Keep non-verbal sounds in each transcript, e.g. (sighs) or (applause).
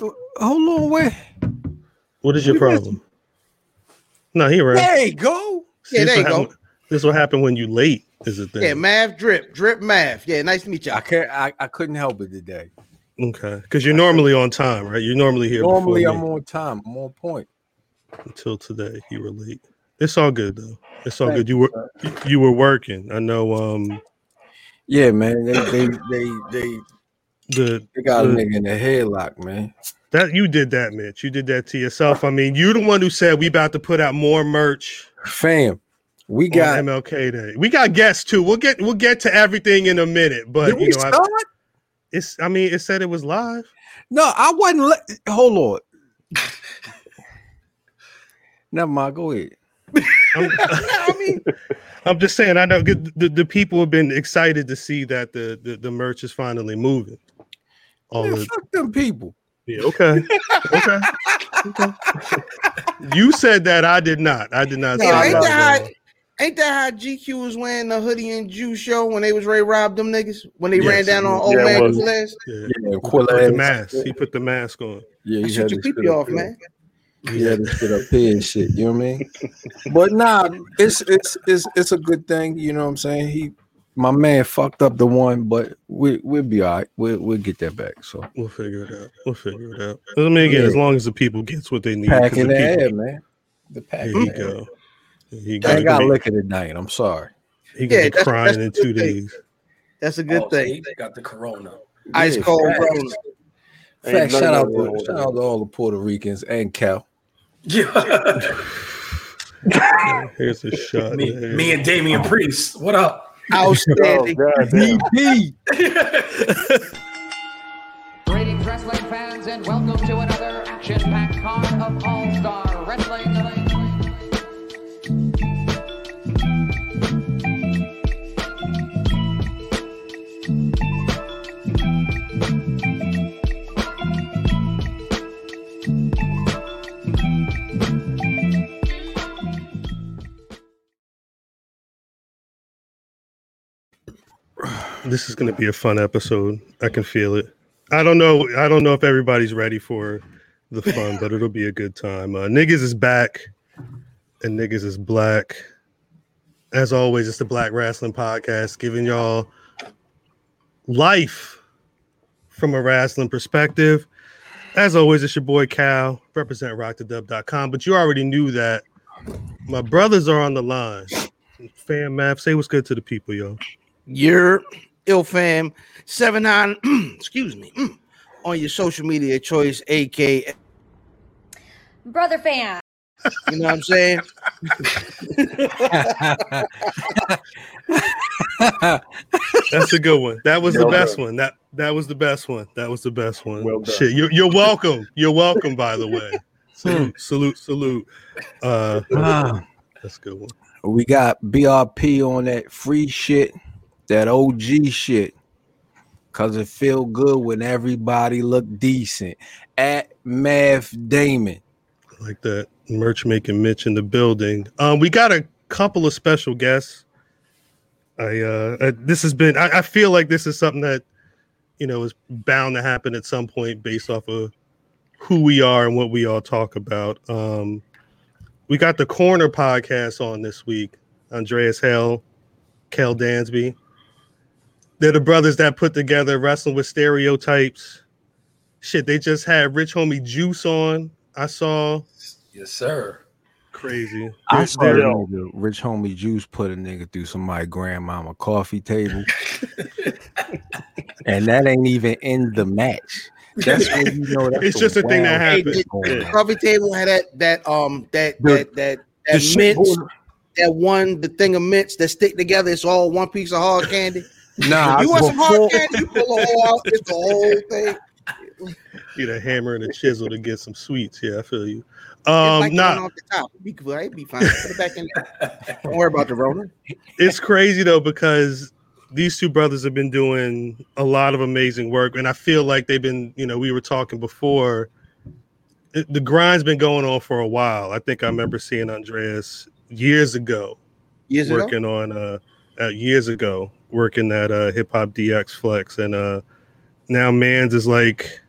Hold on, wait. What is your problem? No, he right. There you go. Yeah, This there you go. happen- This will happen when you late. Is it Yeah, math drip, drip math. Yeah, nice to meet you. I can't. I, I couldn't help it today. Okay, because you're normally on time, right? You're normally here. Normally, I'm on time. I'm on point. until today. You were late. It's all good though. It's all Thank good. You were you were working. I know. Um, Yeah, man. They they they they, the they got a nigga in the headlock, man. that you did that, Mitch. You did that to yourself. I mean, you're the one who said we about to put out more merch Fam, we got MLK Day. We got guests too. We'll get we'll get to everything in a minute. But you know, I, it's. I mean, it said it was live. No, I wasn't. Le- Hold on. (laughs) Never mind. Go ahead. I'm, (laughs) I mean, (laughs) I'm just saying. I know the, the, the people have been excited to see that the the, the merch is finally moving. All Man, the, fuck them people. Yeah, okay. Okay. okay. You said that I did not. I did not yeah, say ain't that. that how ain't that how GQ was wearing the hoodie and Jew show when they was ready to rob them niggas when they ran down on old Yeah, man was. Quiles? Yeah. Yeah, He put the mask. He put the mask on. Yeah, I he shoot had your to peepee sit off, here. man. He had to sit up here and shit. You know what I mean? But nah, it's it's it's it's a good thing. You know what I'm saying? He, my man, fucked up the one, but we we'll be all right. We'll we'll get that back. So We'll figure it out. We'll figure it out. I mean, again, as long as the people gets what they need. 'cause packing the the people- air, man. The Here packing. you the go. He I got, got be, liquor tonight. I'm sorry. he gonna Yeah, be crying that's in two thing. days. That's a good Oh, thing. see, got the corona. Ice Yeah, cold facts. Rona. Ain't Fact, shout out to shout out to all the Puerto Ricans and Cal. Yeah. (laughs) Here's a shot. me, me and Damian Priest. What up? Oh, Outstanding. God damn. DP. (laughs) Greetings, wrestling fans, and welcome to another action-packed card of All-Star Wrestling. This is gonna be a fun episode. I can feel it. I don't know. I don't know if everybody's ready for the fun, but it'll be a good time. Uh, niggas is back, and niggas is black. As always, it's the Black Wrestling Podcast, giving y'all life from a wrestling perspective. As always, it's your boy Cal, represent rockthedub.com. But you already knew that my brothers are on the line. Fam Math, say what's good to the people, yo. Your ill fam seven nine. (clears throat) excuse me. (clears throat) on your social media choice, aka Brother fam. you know what I'm saying. (laughs) That's a good one. That was the best done. one. That that was the best one. That was the best one. Well done. Shit, you're, you're welcome. You're welcome. By the way, salute, salute, salute. Uh, Ah, that's a good one. we got BRP on that free shit, that OG shit. Cause it feel good when everybody look decent. At Math Damon. I like that merch making Mitch in the building. Um, we got a couple of special guests. I uh, this has been. I, I feel like this is something that you know is bound to happen at some point based off of who we are and what we all talk about. Um, we got the Corner podcast on this week. Andreas Hale, Kel Dansby. They're the brothers that put together wrestling with stereotypes. Shit, they just had Rich Homie Juice on. I saw Yes, sir. crazy. I They're- saw nigga, Rich Homie Juice put a nigga through somebody grandmama coffee table. (laughs) and that ain't even in the match. That's when you know that's It's just a thing that happened. shit Hey, the coffee table had that that um that The- that that The that shit mints that one the thing of mints that stick together. It's all one piece of hard candy. Nah, you want some before- hard candy? You pull the whole out. It's the whole thing. Get a hammer and a chisel to get some sweets. Yeah, I feel you. Um, like the one nah, off the top. It'd be, good. It'd be fine. Put it back in there. Don't worry about the roller. it's crazy though because these two brothers have been doing a lot of amazing work, and I feel like they've been. You know, we were talking before. it- the grind's been going on for a while. I think I remember seeing Andreas years ago Years ago. working on uh, uh years ago working that uh hip hop DX Flex and uh now Mans is like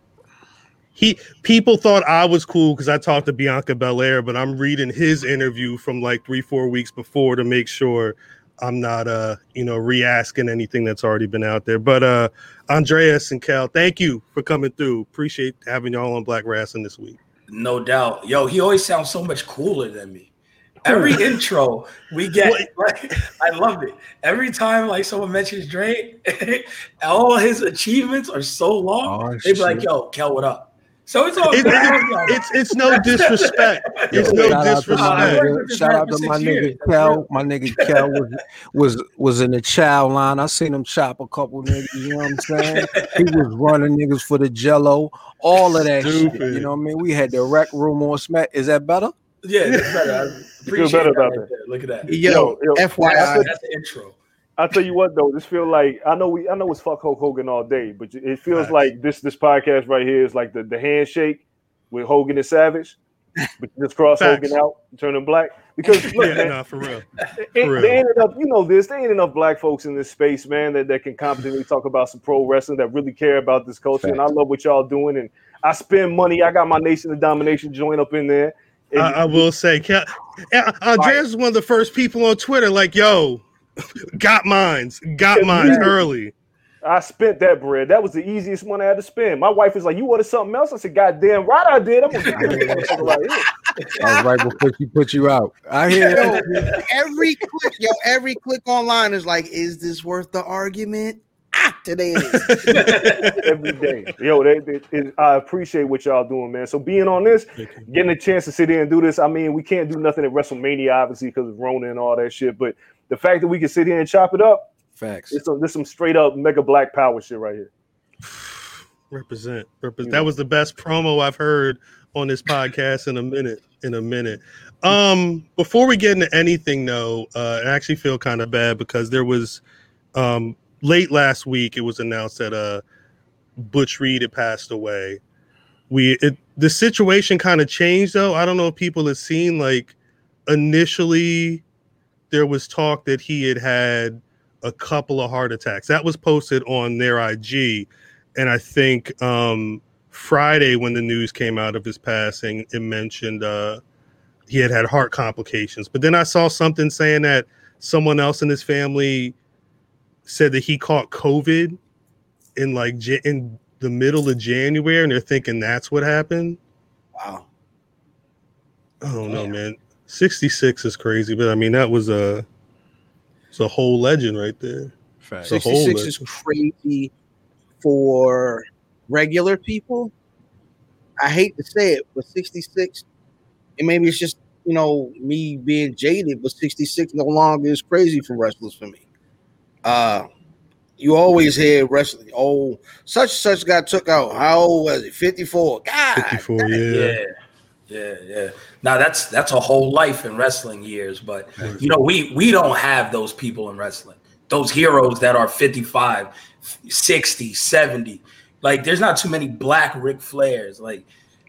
he people thought I was cool because I talked to Bianca Belair, but I'm reading his interview from like three, four weeks before to make sure I'm not uh you know re-asking anything that's already been out there. But uh Andreas and Cal, thank you for coming through. Appreciate having y'all on Black Wrestling this week. No doubt. Yo, he always sounds so much cooler than me. Every intro we get, like, I love it. Every time like someone mentions Drake, (laughs) all his achievements are so long. Oh, they be like, "Yo, Kel, what up?" So it's all It- good. it- it's it's no disrespect. (laughs) It's no shout out to my disrespect. nigga, shout out to my years. nigga Kel. My nigga Kel was was was in the child line. I seen him chop a couple niggas. You know what I'm saying? He (laughs) was running niggas for the Jello, all of that shit. You know what I mean? We had the rec room on Smack. Is that better? yeah, that's better. I appreciate better about right that. there. Look at that. Yo, Yo, yo, FYI, That's the intro. I tell you what though, this feel like I know we I know it's fuck Hulk Hogan all day, but it feels Facts. like this this podcast right here is like the, the handshake with Hogan and Savage, but just cross Facts. Hogan out, turn him black. Because (laughs) look, Yeah, man, nah, for real. ain't- real. there ain't enough, you know this, there ain't enough black folks in this space, man, that, that can competently talk about some pro wrestling that really care about this culture. And I love what y'all doing. And I spend money. I got my Nation of Domination joint up in there. And I, I will say, Cal, yeah, Andreas uh, uh, is one of the first people on Twitter. Like, yo, (laughs) got mines, got mines yeah. early. I spent that bread. That was the easiest one I had to spend. My wife was like, "You wanted something else?" I said, "God damn right I did." I'm gonna get this motherfucker right here. That was right before she put you out. I hear yo, every click, yo, every click online is like, is this worth the argument? Today it is. (laughs) every day. Yo, they, they, it- I appreciate what y'all doing, man. So being on this, getting a chance to sit here and do this. I mean, we can't do nothing at WrestleMania, obviously, because of Rona and all that shit. But the fact that we can sit here and chop it up, Facts. it's some, this some straight up mega black power shit right here. (sighs) Represent, represent. That was the best promo I've heard on this podcast in a minute. In a minute. Um, before we get into anything, though, uh, I actually feel kind of bad because there was um late last week. It was announced that uh Butch Reed had passed away. We it the situation kind of changed though. I don't know if people have seen like initially there was talk that he had had a couple of heart attacks. That was posted on their IG and I think um, Friday when the news came out of his passing, it mentioned uh, he had had heart complications. But then I saw something saying that someone else in his family said that he caught COVID in like in the middle of January, and they're thinking that's what happened. Wow. I don't know, man. Sixty six is crazy, but I mean that was a it's a whole legend right there. Facts. So- whole 66 is crazy for regular people. I hate to say it, but 66, and maybe it's just, you know, me being jaded, but 66 no longer is crazy for wrestlers for me. Uh, you always hear wrestling, oh, such such got took out. How old was it? 54. God. Fifty four, yeah. Yeah. Yeah, yeah. Now that's that's a whole life in wrestling years, but you know, we we don't have those people in wrestling. Those heroes that are 55, 60, 70. Like there's not too many black Ric Flairs. Like,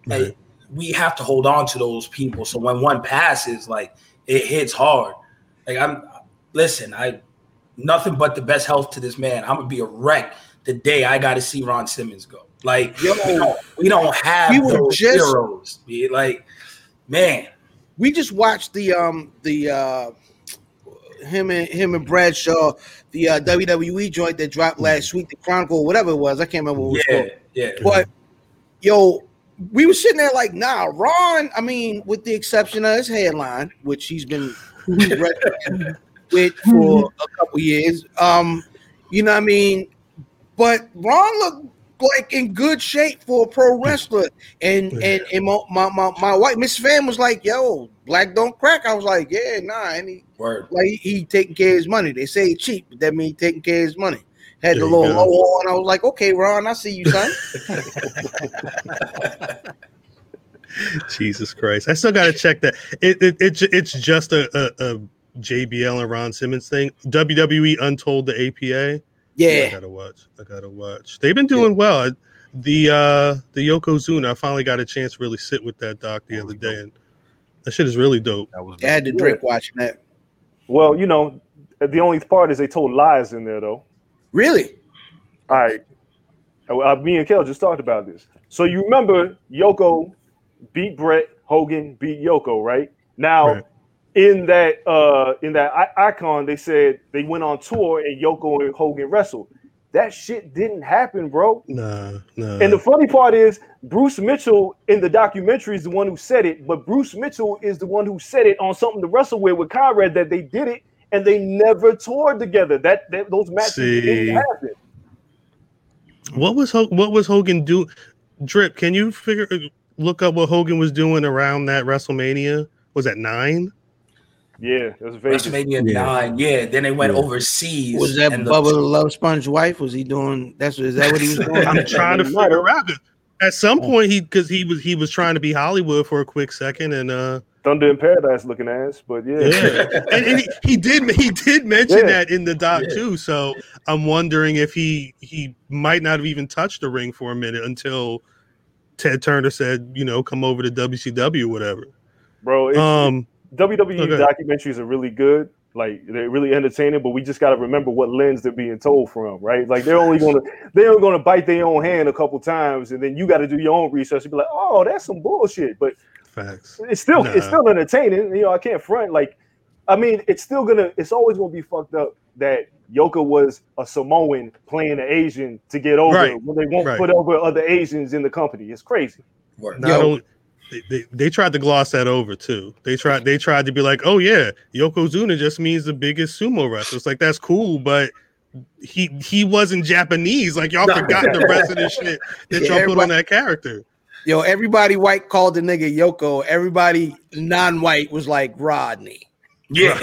like, we have to hold on to those people. So when one passes, like it hits hard. Like I'm listen, I nothing but the best health to this man. I'm gonna be a wreck the day I gotta see Ron Simmons go. Like Yo. we don't we don't have We were just- heroes. Like, man, we just watched the um the uh him and him and Bradshaw the uh, WWE joint that dropped last week, the Chronicle, whatever it was. I can't remember what it was yeah, called. yeah. But yo, we were sitting there like, nah, Ron. I mean, with the exception of his headline, which he's been (laughs) with for a couple years. Um, you know what I mean? But Ron looked like in good shape for a pro wrestler. And and, and my, my, my, my wife, Miss Fan was like, yo, black don't crack. I was like, yeah, nah, and he Word. like he, he taking care of his money. They say cheap, but that means taking care of his money. Had There the you little low on. I was like, okay, Ron, I see you, son. (laughs) (laughs) Jesus Christ! I still got to check that. It, it, it it's just a, a, a JBL and Ron Simmons thing. WWE Untold the APA. Yeah, I gotta watch. I gotta watch. They've been doing well. The uh the Yokozuna. I finally got a chance to really sit with that doc the other day, and that shit is really dope. That was I had to drink watching that. Well, you know, the only part is they told lies in there though. Really? All right. Uh, me and Kel just talked about this. So you remember Yoko beat Bret, Hogan beat Yoko, right? Now Right. In that uh in that I- icon, they said they went on tour and Yoko and Hogan wrestled. That shit didn't happen, bro. Nah, nah. And the funny part is, Bruce Mitchell in the documentary is the one who said it, but Bruce Mitchell is the one who said it on something to wrestle with with Conrad that they did it and they never toured together. That, that those matches See. didn't happen. what was Ho- what was Hogan do? Drip, can you figure look up what Hogan was doing around that WrestleMania? Was that nine? Yeah, it was Vegas. WrestleMania Yeah. nine. Yeah. Then they went Yeah. overseas. Was that and Bubba the Love Sponge wife? Was he doing? That's is that what he was (laughs) doing? I'm trying to figure out. 'cause At some point, he because he was he was trying to be Hollywood for a quick second, and uh, Thunder in Paradise looking ass, but yeah. yeah, (laughs) and, and he, he did he did mention Yeah. that in the doc Yeah. too. So I'm wondering if he he might not have even touched the ring for a minute until Ted Turner said, you know, come over to WCW, whatever. bro. It's, Um, WWE okay. documentaries are really good. Like they're really entertaining, but we just got to remember what lens they're being told from, right? Like they're only gonna they're only gonna bite their own hand a couple times, and then you got to do your own research and be like, oh, that's some bullshit. But facts. it's still it's still entertaining. You know, I can't front. Like, I mean, it's still gonna it's always gonna be fucked up that Yoko was a Samoan playing an Asian to get over Right. when they won't Right. put over other Asians in the company. It's crazy. Word. Not Yo. They, they, they tried to gloss that over too. They tried they tried to be like, oh yeah, Yokozuna just means the biggest sumo wrestler. It's like that's cool, but he he wasn't Japanese. Like y'all forgot the rest of the shit (laughs) that Yeah, y'all put on that character. Yo, everybody white called the nigga Yoko. Everybody non-white was like Rodney. Yeah.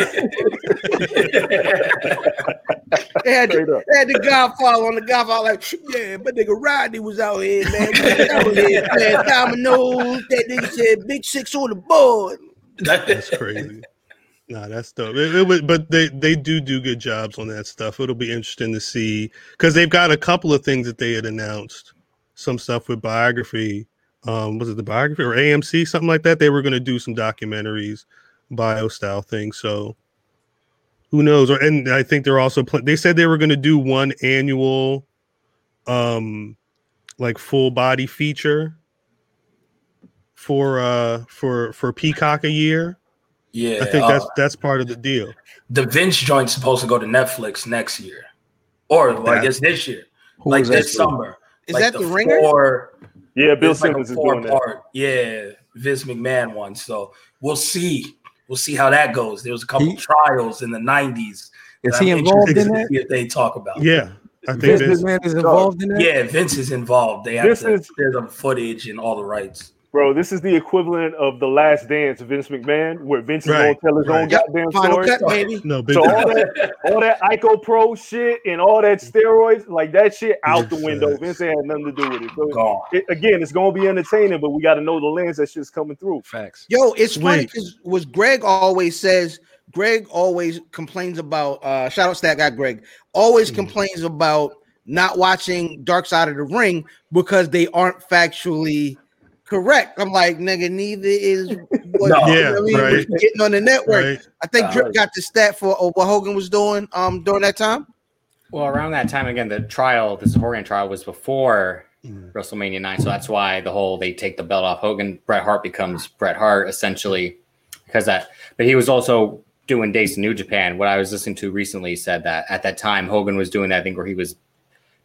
They had, Straight the, up. they had the Godfather on the Godfather like, yeah, but nigga Rodney was out here, man. He was out here playing dominoes. That nigga said big six on the board. That's (laughs) crazy. Nah, that's dope. It, it was, but they they do do good jobs on that stuff. It'll be interesting to see because they've got a couple of things that they had announced. Some stuff with biography. Um, was it the biography or AMC something like that? They were going to do some documentaries, bio style thing. So who knows? Or and I think they're also pl- they said they were going to do one annual, um, like full body feature for uh for for Peacock a year. Yeah. I think uh, that's that's part of the deal. the Vince joint's supposed to go to Netflix next year. Or well, I guess this year. Who like this summer. Is Like that the, ringer? Four, Yeah, Bill it's like Simmons is doing that. four-part- Yeah, Vince McMahon one. So we'll see. We'll see how that goes. There was a couple He- trials in the '90s. Is he I'm involved in to that? If they talk about, Yeah, I think Vince Vince, McMahon is involved in that. yeah, Vince is involved. They have This to, is- there's some footage and all the rights. Bro, this is the equivalent of the last dance Vince McMahon, where Vince is Right, gonna tell his own right. goddamn Final story. cut, baby. no So all that, all that ICOPRO shit and all that steroids, like that shit out the window. facts. Vince ain't had nothing to do with it. So Gone. it, again, it's gonna be entertaining, but we got to know the lens that shit's coming through. Facts. Yo, it's funny because was Greg always says Greg always complains about uh shout out to that guy Greg always Mhm. complains about not watching Dark Side of the Ring because they aren't factually correct. I'm like, nigga, neither is (laughs) what No. Yeah, what I mean? right. Getting on the network. right. I think Uh, Drip got the stat for uh, what Hogan was doing um during that time. Well, around that time again, the trial, this Hogan trial was before Mm. WrestleMania nine, so that's why the whole they take the belt off Hogan, Bret Hart becomes Bret Hart essentially because that. But he was also doing dates in New Japan. What I was listening to recently said that at that time Hogan was doing that thing where he was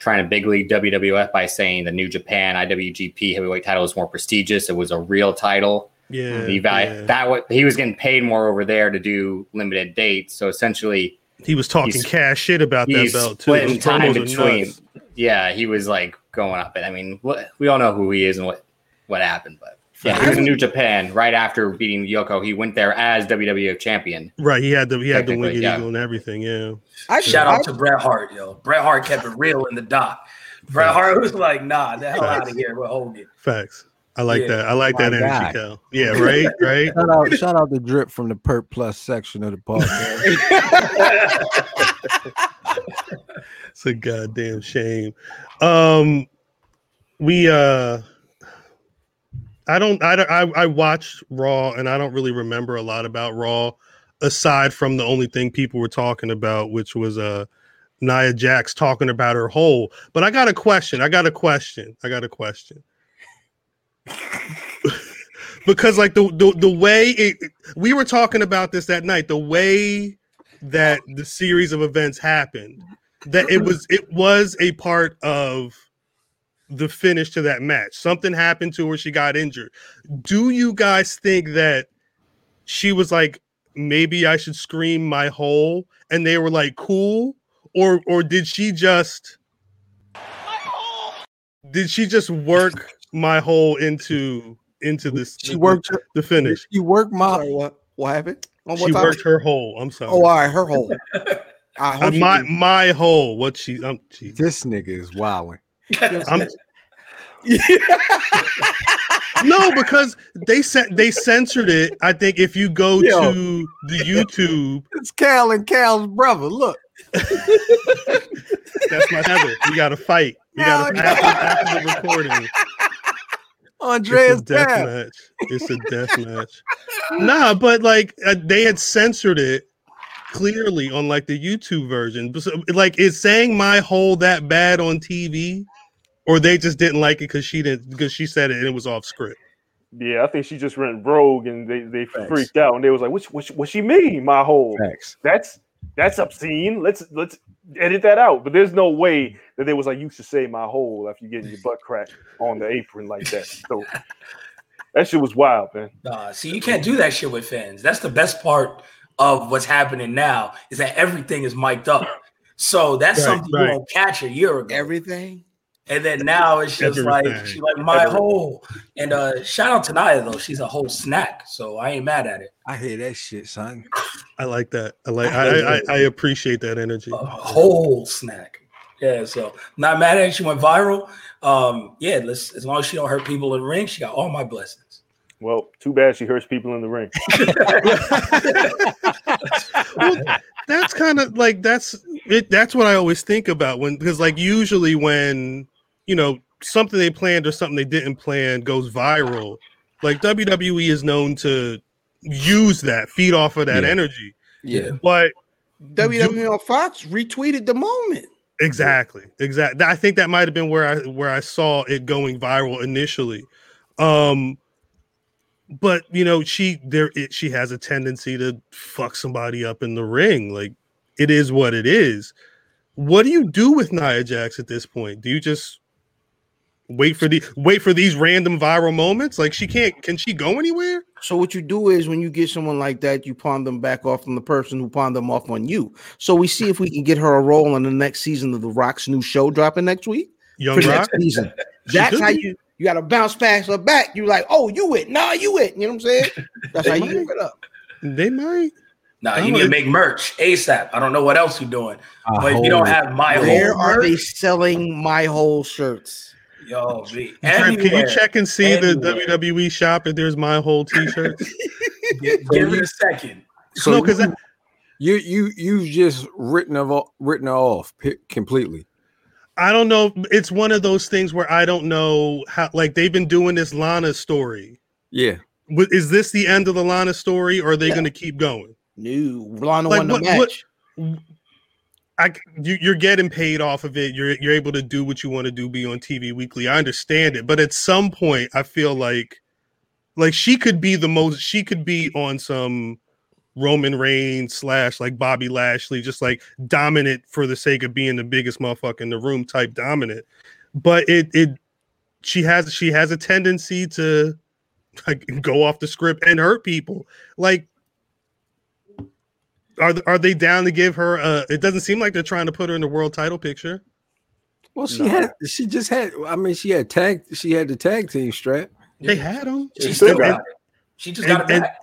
trying to big league WWF by saying the New Japan IWGP heavyweight title was more prestigious. It was a real title. Yeah, The value yeah. that wa- he was getting paid more over there to do limited dates. So essentially, he was talking cash shit about that belt too. splitting time between. Yeah, he was like going up. And I mean, we all know who he is and what what happened. But yeah, he was in New Japan right after beating Yoko. He went there as WWF champion. Right, he had the he had the Technically, winged yeah. eagle and everything. Yeah, I Shout I- out to Bret Hart, yo. Bret Hart kept it real in the dock. Bret Hart was like, "Nah, the hell out of here with Hogan." facts. I like Yeah. that. I like My that energy, guy. Cal. Yeah, right, (laughs) right. Shout out, shout out to Drip from the Perk Plus section of the podcast. (laughs) It's a goddamn shame. Um, we uh, I don't, I I, I watched Raw, and I don't really remember a lot about Raw, aside from the only thing people were talking about, which was uh Nia Jax talking about her hole. But I got a question. I got a question. I got a question. (laughs) because like the, the the way it we were talking about this that night, the way that the series of events happened, that it was it was a part of the finish to that match. Something happened to her, she got injured. Do you guys think that she was like, maybe I should scream my hole, and they were like, cool, or or did she just did she just work my hole into into this? She worked her, the finish. She worked my Sorry, what what happened? One more She time? worked her hole. I'm sorry. Oh, all right, her hole. (laughs) I Uh, hope she my my hole. What she? Um, she, this nigga is wilding. I'm, (laughs) no, because they said they censored it. I think if you go Yo. to the YouTube, It's Cal and Cal's brother. Look, (laughs) that's my Heather. We got to fight. We got to No, after, after the recording. Andreas It's a death Cal. match. It's a death match. Nah, but like uh, they had censored it clearly on like the YouTube version. So, like, is saying my hole that bad on TV, or they just didn't like it because she didn't because she said it and it was off script. Yeah, I think she just went rogue and they, they Facts. freaked out and they was like, "What what what she mean? My whole Facts. that's that's obscene. Let's let's edit that out." But there's no way that they was like, "You should say my whole after you getting your butt cracked on the apron like that." So that shit was wild, man. Nah, see, you can't do that shit with fans. That's the best part of what's happening now is that everything is mic'd up. So that's Right, something right. you won't catch a year ago. everything. And then now it's just like she like my Everything. whole and uh shout out to Naya though. She's a whole snack. So I ain't mad at it. I hear that shit, son. I like that. I like. I I, I, I appreciate that energy. A whole snack. Yeah, so not mad at it. She went viral. Um, yeah, let's as long as she don't hurt people in the ring, she got all my blessings. Well, too bad she hurts people in the ring. well, that's kind of like that's it. That's what I always think about when because like usually when you know something they planned or something they didn't plan goes viral, like WWE is known to use that, feed off of that Yeah. energy. Yeah. But WWE on Fox retweeted the moment. Exactly. Exactly. I think that might have been where I where I saw it going viral initially. Um but you know, she there it, she has a tendency to fuck somebody up in the ring. Like it is what it is. What do you do with Nia Jax at this point? Do you just wait for the wait for these random viral moments? Like she can't can she go anywhere? So what you do is when you get someone like that, you pawn them back off from the person who pawned them off on you. So we see if we can get her a role on the next season of the Rock's new show dropping next week. Young for Rock? next season. (laughs) That's how you you got to bounce past her back. You like, oh, you it, nah, you it. You know what I'm saying? That's how you They give it up. They might. Nah, you need to make merch ASAP. I don't know what else you're doing. I But if you don't have my Where whole are they selling my whole shirts? Yo, B, Trev, can you check and see the WWE shop if there's my whole t-shirts? (laughs) Give, give it a second. So no, because you, you you you just written of written off completely. I don't know. It's one of those things where I don't know how. Like they've been doing this Lana story. Yeah. Is this the end of the Lana story, or are they Yeah. going to keep going? New Lana Like, won the what- match. what- I you, you're getting paid off of it. You're you're able to do what you want to do, be on TV weekly. I understand it, but at some point, I feel like like she could be the most. She could be on some Roman Reigns slash like Bobby Lashley, just like dominant for the sake of being the biggest motherfucker in the room type dominant. But it it she has she has a tendency to like (laughs) go off the script and hurt people. Like are are they down to give her a it doesn't seem like they're trying to put her in the world title picture. Well, she Nah. had she just had. I mean, she had tag. She had the tag team strap. They had them. She still still got got it. She just got it And- and- back.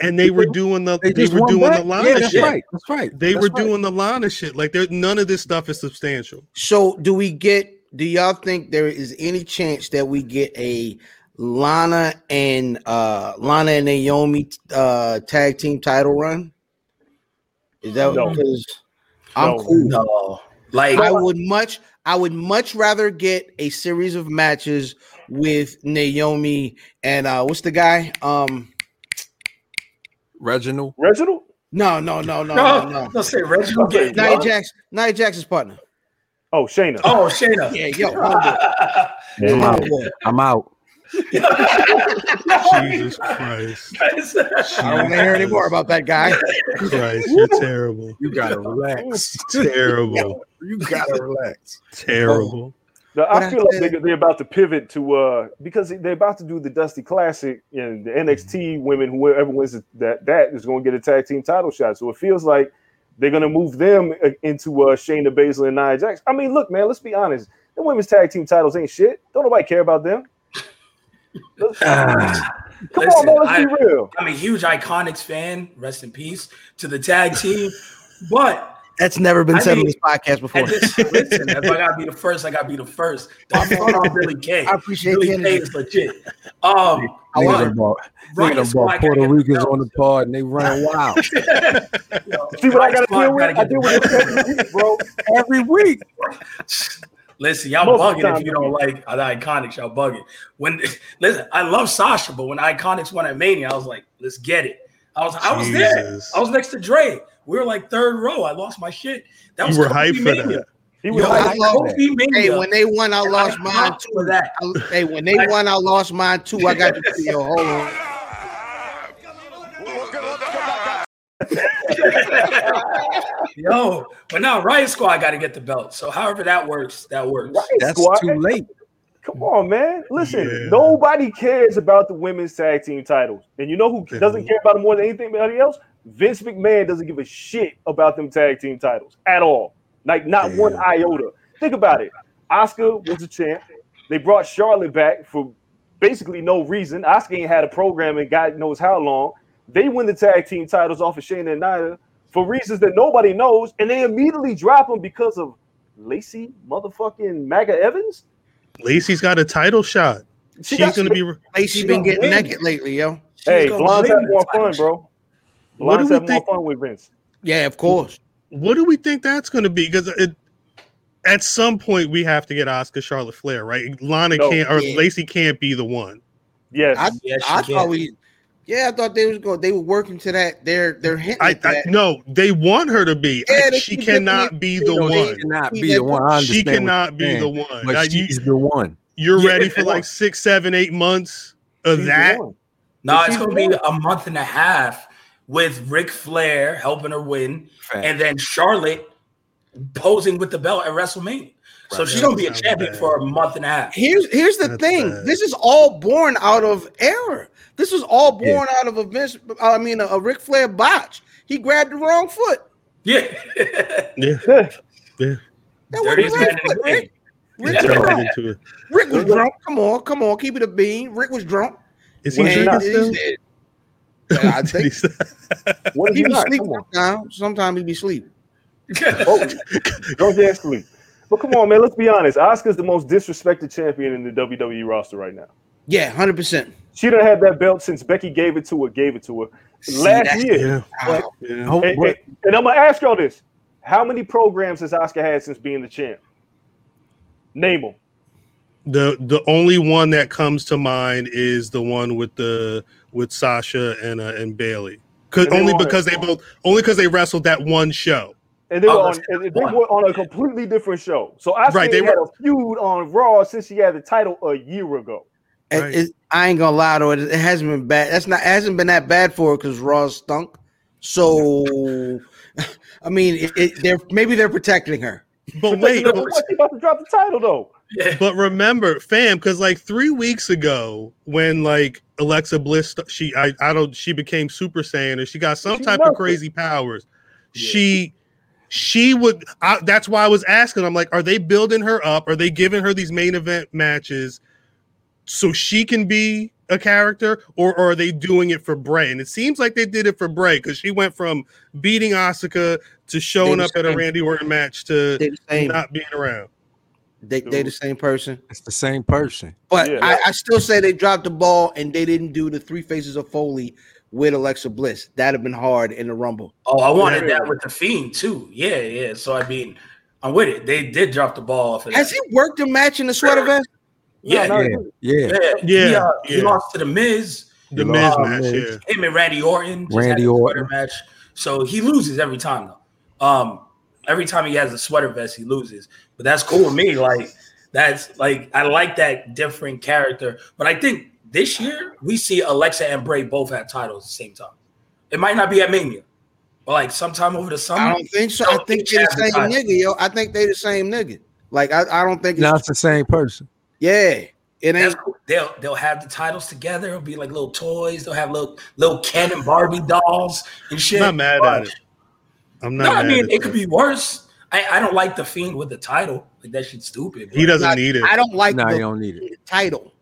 and they were doing the they, just were doing back? the Lana Yeah, that's shit. right. That's right. They That's were right. doing the Lana shit. Like there none of this stuff is substantial. So do we get? Do y'all think there is any chance that we get a Lana and uh Lana and Naomi uh tag team title run? Is that No. because I'm No. cool? No, like I would much I would much rather get a series of matches with Naomi and uh what's the guy? Um Reginald. Reginald? No, no, no, no, No, no, no. no, say Reginald Gates. Nia bro. Jax, Nia Jackson's partner. Oh, Shayna. Oh, Shayna. Yeah, yo, homeboy. (laughs) I'm out. I'm out. Jesus Christ. I don't want to hear any more about that guy. Christ, you're terrible. You gotta relax. Terrible. You gotta relax. Terrible. No, What I I feel like said- they, they're about to pivot to uh because they're about to do the Dusty Classic and the NXT women, whoever wins that that is going to get a tag team title shot. So it feels like they're going to move them uh, into uh Shayna Baszler and Nia Jax. I mean, look, man, let's be honest. The women's tag team titles ain't shit. Don't nobody care about them. Let's- Come Listen, on, man, let's I- be real. I'm a huge Iconics fan. Rest in peace to the tag team. But That's never been I said on this podcast before. and this, (laughs) listen, if I gotta be the first, I gotta be the first. Don't front on Billie Kay. I appreciate Billie the Kay is legit. Um, I Niggas want done it. niggas done Squad brought gotta Puerto Ricans on the pod and they run wild (laughs) See what I got to deal with? I deal with this every week, bro. every week. (laughs) Listen, y'all Most of the bugging if you don't like the Iconics. Y'all bugging. When (laughs) listen, I love Sasha, but when Iconics won at Mania, I was like, let's get it. I was I was there. I was next to Dre. We were like third row. I lost my shit. That You was were hyped for Mania. that. He was Yo, I like, love Kofi Mania. Hey, when they won, I lost I mine too. that. I- Hey, when they won, I lost mine too. I got to see yo. Hold on. (laughs) Yo, but now Riot Squad got to get the belt. So however that works, that works. Riot That's Squad. too late. Come on, man. Listen, Yeah. nobody cares about the women's tag team titles. And you know who They doesn't don't. care about them more than anything anybody else? Vince McMahon doesn't give a shit about them tag team titles at all. Like not Yeah. one iota. Think about it. Asuka was a champ. They brought Charlotte back for basically no reason. Asuka ain't had a program in God knows how long. They win the tag team titles off of Shayna and Nia for reasons that nobody knows, and they immediately drop them because of Lacey motherfucking Maga Evans. Lacey's got a title shot. She She's going to be. Lacey She been getting win. naked lately, yo. She's Hey, gonna blondes have more fun, bro. What do Blondes we have more fun with Vince. Yeah, of course. What do we think that's going to be? Because it, at some point we have to get Asuka Charlotte Flair, right? Lana No. can't or Yeah. Lacey can't be the one. Yes. I, Yeah, she I thought we. Yeah, I thought they was going. They were working to that. They're they're hinting I, at I no, they want her to be. Yeah, I- she cannot be the you know, they- one. Cannot be the one. I She cannot you're be the one. But Now, you, she's the one. you're Yeah, ready for like six, seven, eight months of She's that. No, it's gonna be a month and a half with Ric Flair helping her win, Fact. and then Charlotte posing with the belt at WrestleMania. So she's gonna be a champion bad. for a month and a half. Here's here's the That's thing. bad. This is all born out of error. This is all born out of a Vince. I mean, a, a Ric Flair botch. He grabbed the wrong foot. Yeah, Yeah, (laughs) Yeah. That dirtiest wasn't man right foot, Rick. Rick, was turned drunk. into it. Rick was drunk. Come on, come on, keep it a bean. Rick was drunk. Is he And drinking he- still? (laughs) he- Yeah, I think What is he he be not? sleep Come on. sometimes. Sometimes he be oh, (laughs) sleep. Oh, drunk ass sleep. But come on, man. Let's be honest. Asuka's the most disrespected champion in the WWE roster right now. Yeah, hundred percent. She done had that belt since Becky gave it to her. Gave it to her last year. Yeah, yeah. Oh, And, and- and I'm gonna ask y'all this: How many programs has Asuka had since being the champ? Name them. The the only one that comes to mind is the one with the with Sasha and uh, and Bayley. Cause And only because they both only because they wrestled that one show. And they Oh, were on, and they one. were on a completely different show. So I Right, they had were- a feud on Raw since she had the title a year ago. It- Right. it- I ain't gonna lie to it. It hasn't been bad. That's not. Hasn't been that bad for her because Raw stunk. So, (laughs) I mean, it, it, they're maybe they're protecting her. But wait, But what's he about to drop the title though? (laughs) But remember, fam, because like three weeks ago, when like Alexa Bliss, she I I don't she became Super Saiyan or she got some She type loved of it. crazy powers. Yeah. She she would. I, that's why I was asking. I'm like, are they building her up? Are they giving her these main event matches so she can be a character, or, or are they doing it for Bray? And it seems like they did it for Bray because she went from beating Asuka to showing They up at a. Randy Orton match to They the same. not being around. They they the same person. It's the same person. But Yeah. I, I still say they dropped the ball and they didn't do the three faces of Foley with Alexa Bliss. That'd have been hard in the Rumble. Oh, I wanted that with the Fiend too. Yeah, yeah. So I mean, I'm with it. They did drop the ball off of Has that. he worked a match in the sweater vest? Yeah, No, no, Yeah, yeah. yeah, Yeah, He, uh, he lost to the Miz. The You Miz match, Miz. yeah. Him and Randy Orton. just Randy had a Orton. Match. So he loses every time though. Um, every time he has a sweater vest, he loses. But that's cool with me. Like that's like I like that different character. But I think this year we see Alexa and Bray both have titles at the same time. It might not be at Mania, but like sometime over the summer. I don't think so. I think they're the the same title. nigga, yo. I think they the same nigga. Like I, I don't think Now it's it's the same person. yeah. It ain't cool. They'll they'll have the titles together. It'll be like little toys. They'll have little little Ken and Barbie dolls and shit. I'm not mad at it. I'm not. No, I mean at it could that. be worse. I, I don't like the fiend with the title. Like that shit's stupid. He doesn't not- need it. I don't like Nah, the you don't need it. title.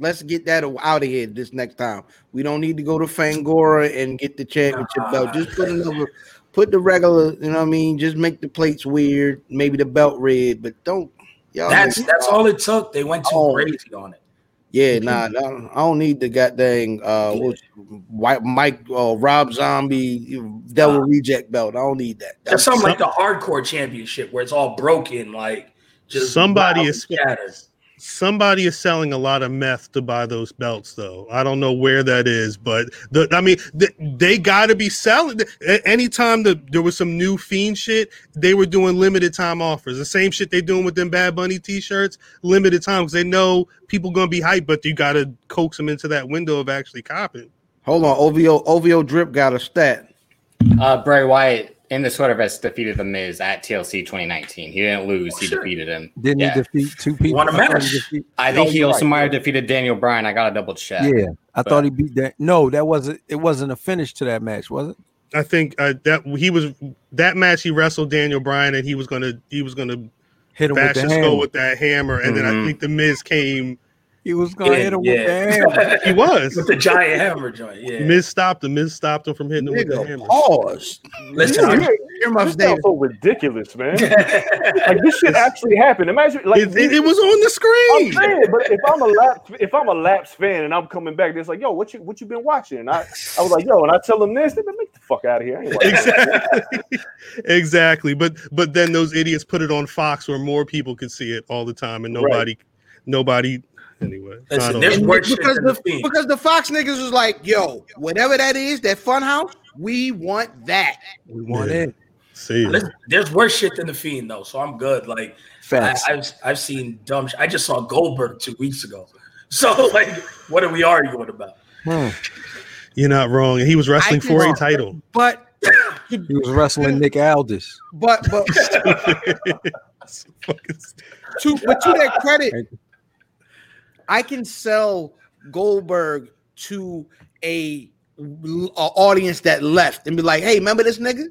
Let's get that out of here this next time. We don't need to go to Fangoria and get the championship belt. Just put another, put the regular. You know what I mean? Just make the plates weird. Maybe the belt red, but don't. Y'all That's make- that's all it took. They went too Oh. crazy on it. Yeah, nah, nah, I don't need the goddamn uh, white Mike uh, Rob Zombie Devil Reject belt. I don't need that. That's something like the hardcore championship where it's all broken, like just Somebody is- and scattered. Somebody is selling a lot of meth to buy those belts, though. I don't know where that is, but the, I mean, the, they got to be selling. a- Anytime the, there was some new fiend shit, they were doing limited time offers. The same shit they doing with them Bad Bunny t-shirts, limited time because they know people gonna be hyped, but you got to coax them into that window of actually copping. Hold on, OVO OVO Drip got a stat. Uh, Bray Wyatt in the sweater vest defeated the Miz at TLC 2019. He didn't lose; he sure. defeated him. Didn't Yeah. he defeat two people? won a I thought match. he defeat- I think Oh, he also right. might have defeated Daniel Bryan. I got to double check. Yeah, I But- thought he beat that. No, that wasn't. It wasn't a finish to that match, was it? I think uh, that he was that match. He wrestled Daniel Bryan, and he was gonna he was gonna Hit him bash with his the skull hammer. with that hammer, and then I Mhm. think the Miz came. He was gonna hit him with the (laughs) hammer. He was. with the giant hammer joint. Yeah. Miz stopped him. Miz stopped him from hitting him with the Nigga, hammer. pause. Listen, Yeah, I'm- yeah, Hear my this so ridiculous, man. (laughs) like this shit actually happened. Imagine, like It, it- it was on the I'm screen. saying, but if I'm a laps, if I'm a laps fan and I'm coming back, it's like, yo, what you what you been watching? And I, I was like, yo, and I tell them this, they been make the fuck out of here. I ain't watching that. exactly, (laughs) exactly. But but then those idiots put it on Fox where more people could see it all the time, and nobody, nobody. Anyway, Listen, there's worse because the the because the Fox niggas was like, yo, whatever that is, that fun house, we want that. We want Yeah. it. see. it. Listen, there's worse shit than the Fiend though, so I'm good. Like I, Facts. I've I've seen dumb. Sh- I just saw Goldberg two weeks ago. (laughs) So like, what are we arguing about? Hmm. You're not wrong. He was wrestling I for a title. But (coughs) He was wrestling Nick Aldis. (laughs) but but (laughs) Fucking to but to their credit, I can sell Goldberg to a, a audience that left and be like, hey, remember this nigga?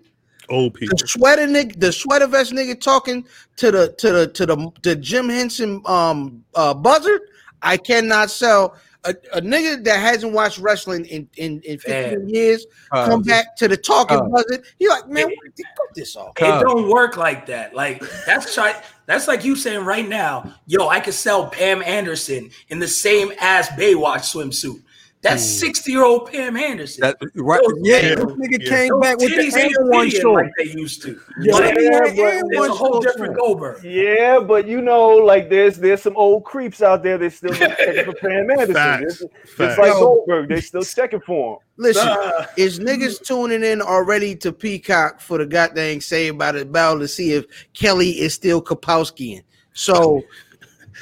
Old people. The sweater nigga, the sweater vest nigga talking to the to the to the to Jim Henson um uh buzzard. I cannot sell a, a nigga that hasn't watched wrestling in in, in 15 Man. years. Uh, come back to the talking uh, buzzard. He like, man, what, cut this off. It Cub. don't work like that. Like that's try, that's like you saying right now, yo, I could sell Pam Anderson in the same ass Baywatch swimsuit. That's 60 year old Pam Anderson. That, right? Those- Yeah, yeah, this nigga yeah. came Those back with titties the ain't and one fitting short. like they used to. Yeah, Like, but- it's a whole one different. Goldberg. Yeah, but you know, like there's there's some old creeps out there that still checking for Pam (laughs) Anderson. Facts. It's, it's like Yo. Goldberg, they still checking for him. Listen, Uh, is niggas tuning in already to Peacock for the goddamn Saved by the Bell to see if Kelly is still Kapowskian. So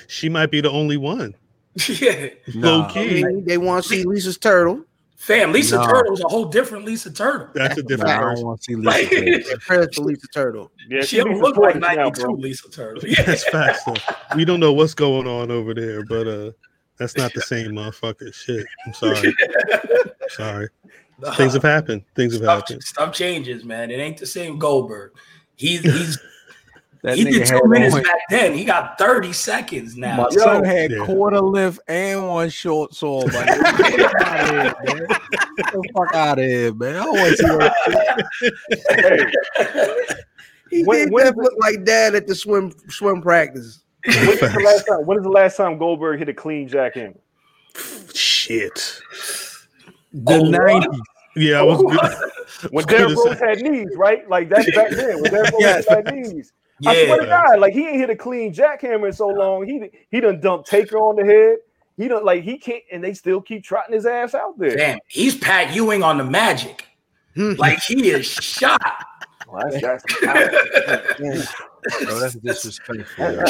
She might be the only one. (laughs) yeah. Low Nah. I key. mean, they want to see Lisa's turtle. Fam, Lisa No. Turtle's a whole different Lisa Turtle. That's a Nah, different I don't want to see Like, Lisa. Prayers (laughs) to Lisa Turtle. Yeah, she don't look like supported now, 92. Lisa Turtle. Yeah. That's facts. Though. We don't know what's going on over there, but uh, that's not the same motherfucker. Shit. I'm sorry. (laughs) sorry. Things have happened. Things have stuff, happened. stuff changes, man. It ain't the same Goldberg. He's he's That he did two minutes on- back then. He got 30 seconds now. My Yo. son had Yeah. quarter lift and one short saw. My nigga. Get the fuck out of here, man. Get the fuck out of here, man. I don't want to see that. Hey, (laughs) He When- did when that is it- look like dad at the swim swim practice. when is the last time? When is the last time Goldberg hit a clean jackhammer? Shit. The Oh, 90s. Yeah, I was. (laughs) When gonna Derrick Rose had knees, right? Like that's back then. When Derrick Rose Yes. had knees. I swear to God, like he ain't hit a clean jackhammer in so long. He he done dumped Taker on the head. He don't like he can't, and they still keep trotting his ass out there. Damn, he's Pat Ewing on the Magic. Hmm. Like he is shot. (laughs) Well, that's, that's, Bro, that's disrespectful. (laughs) yo.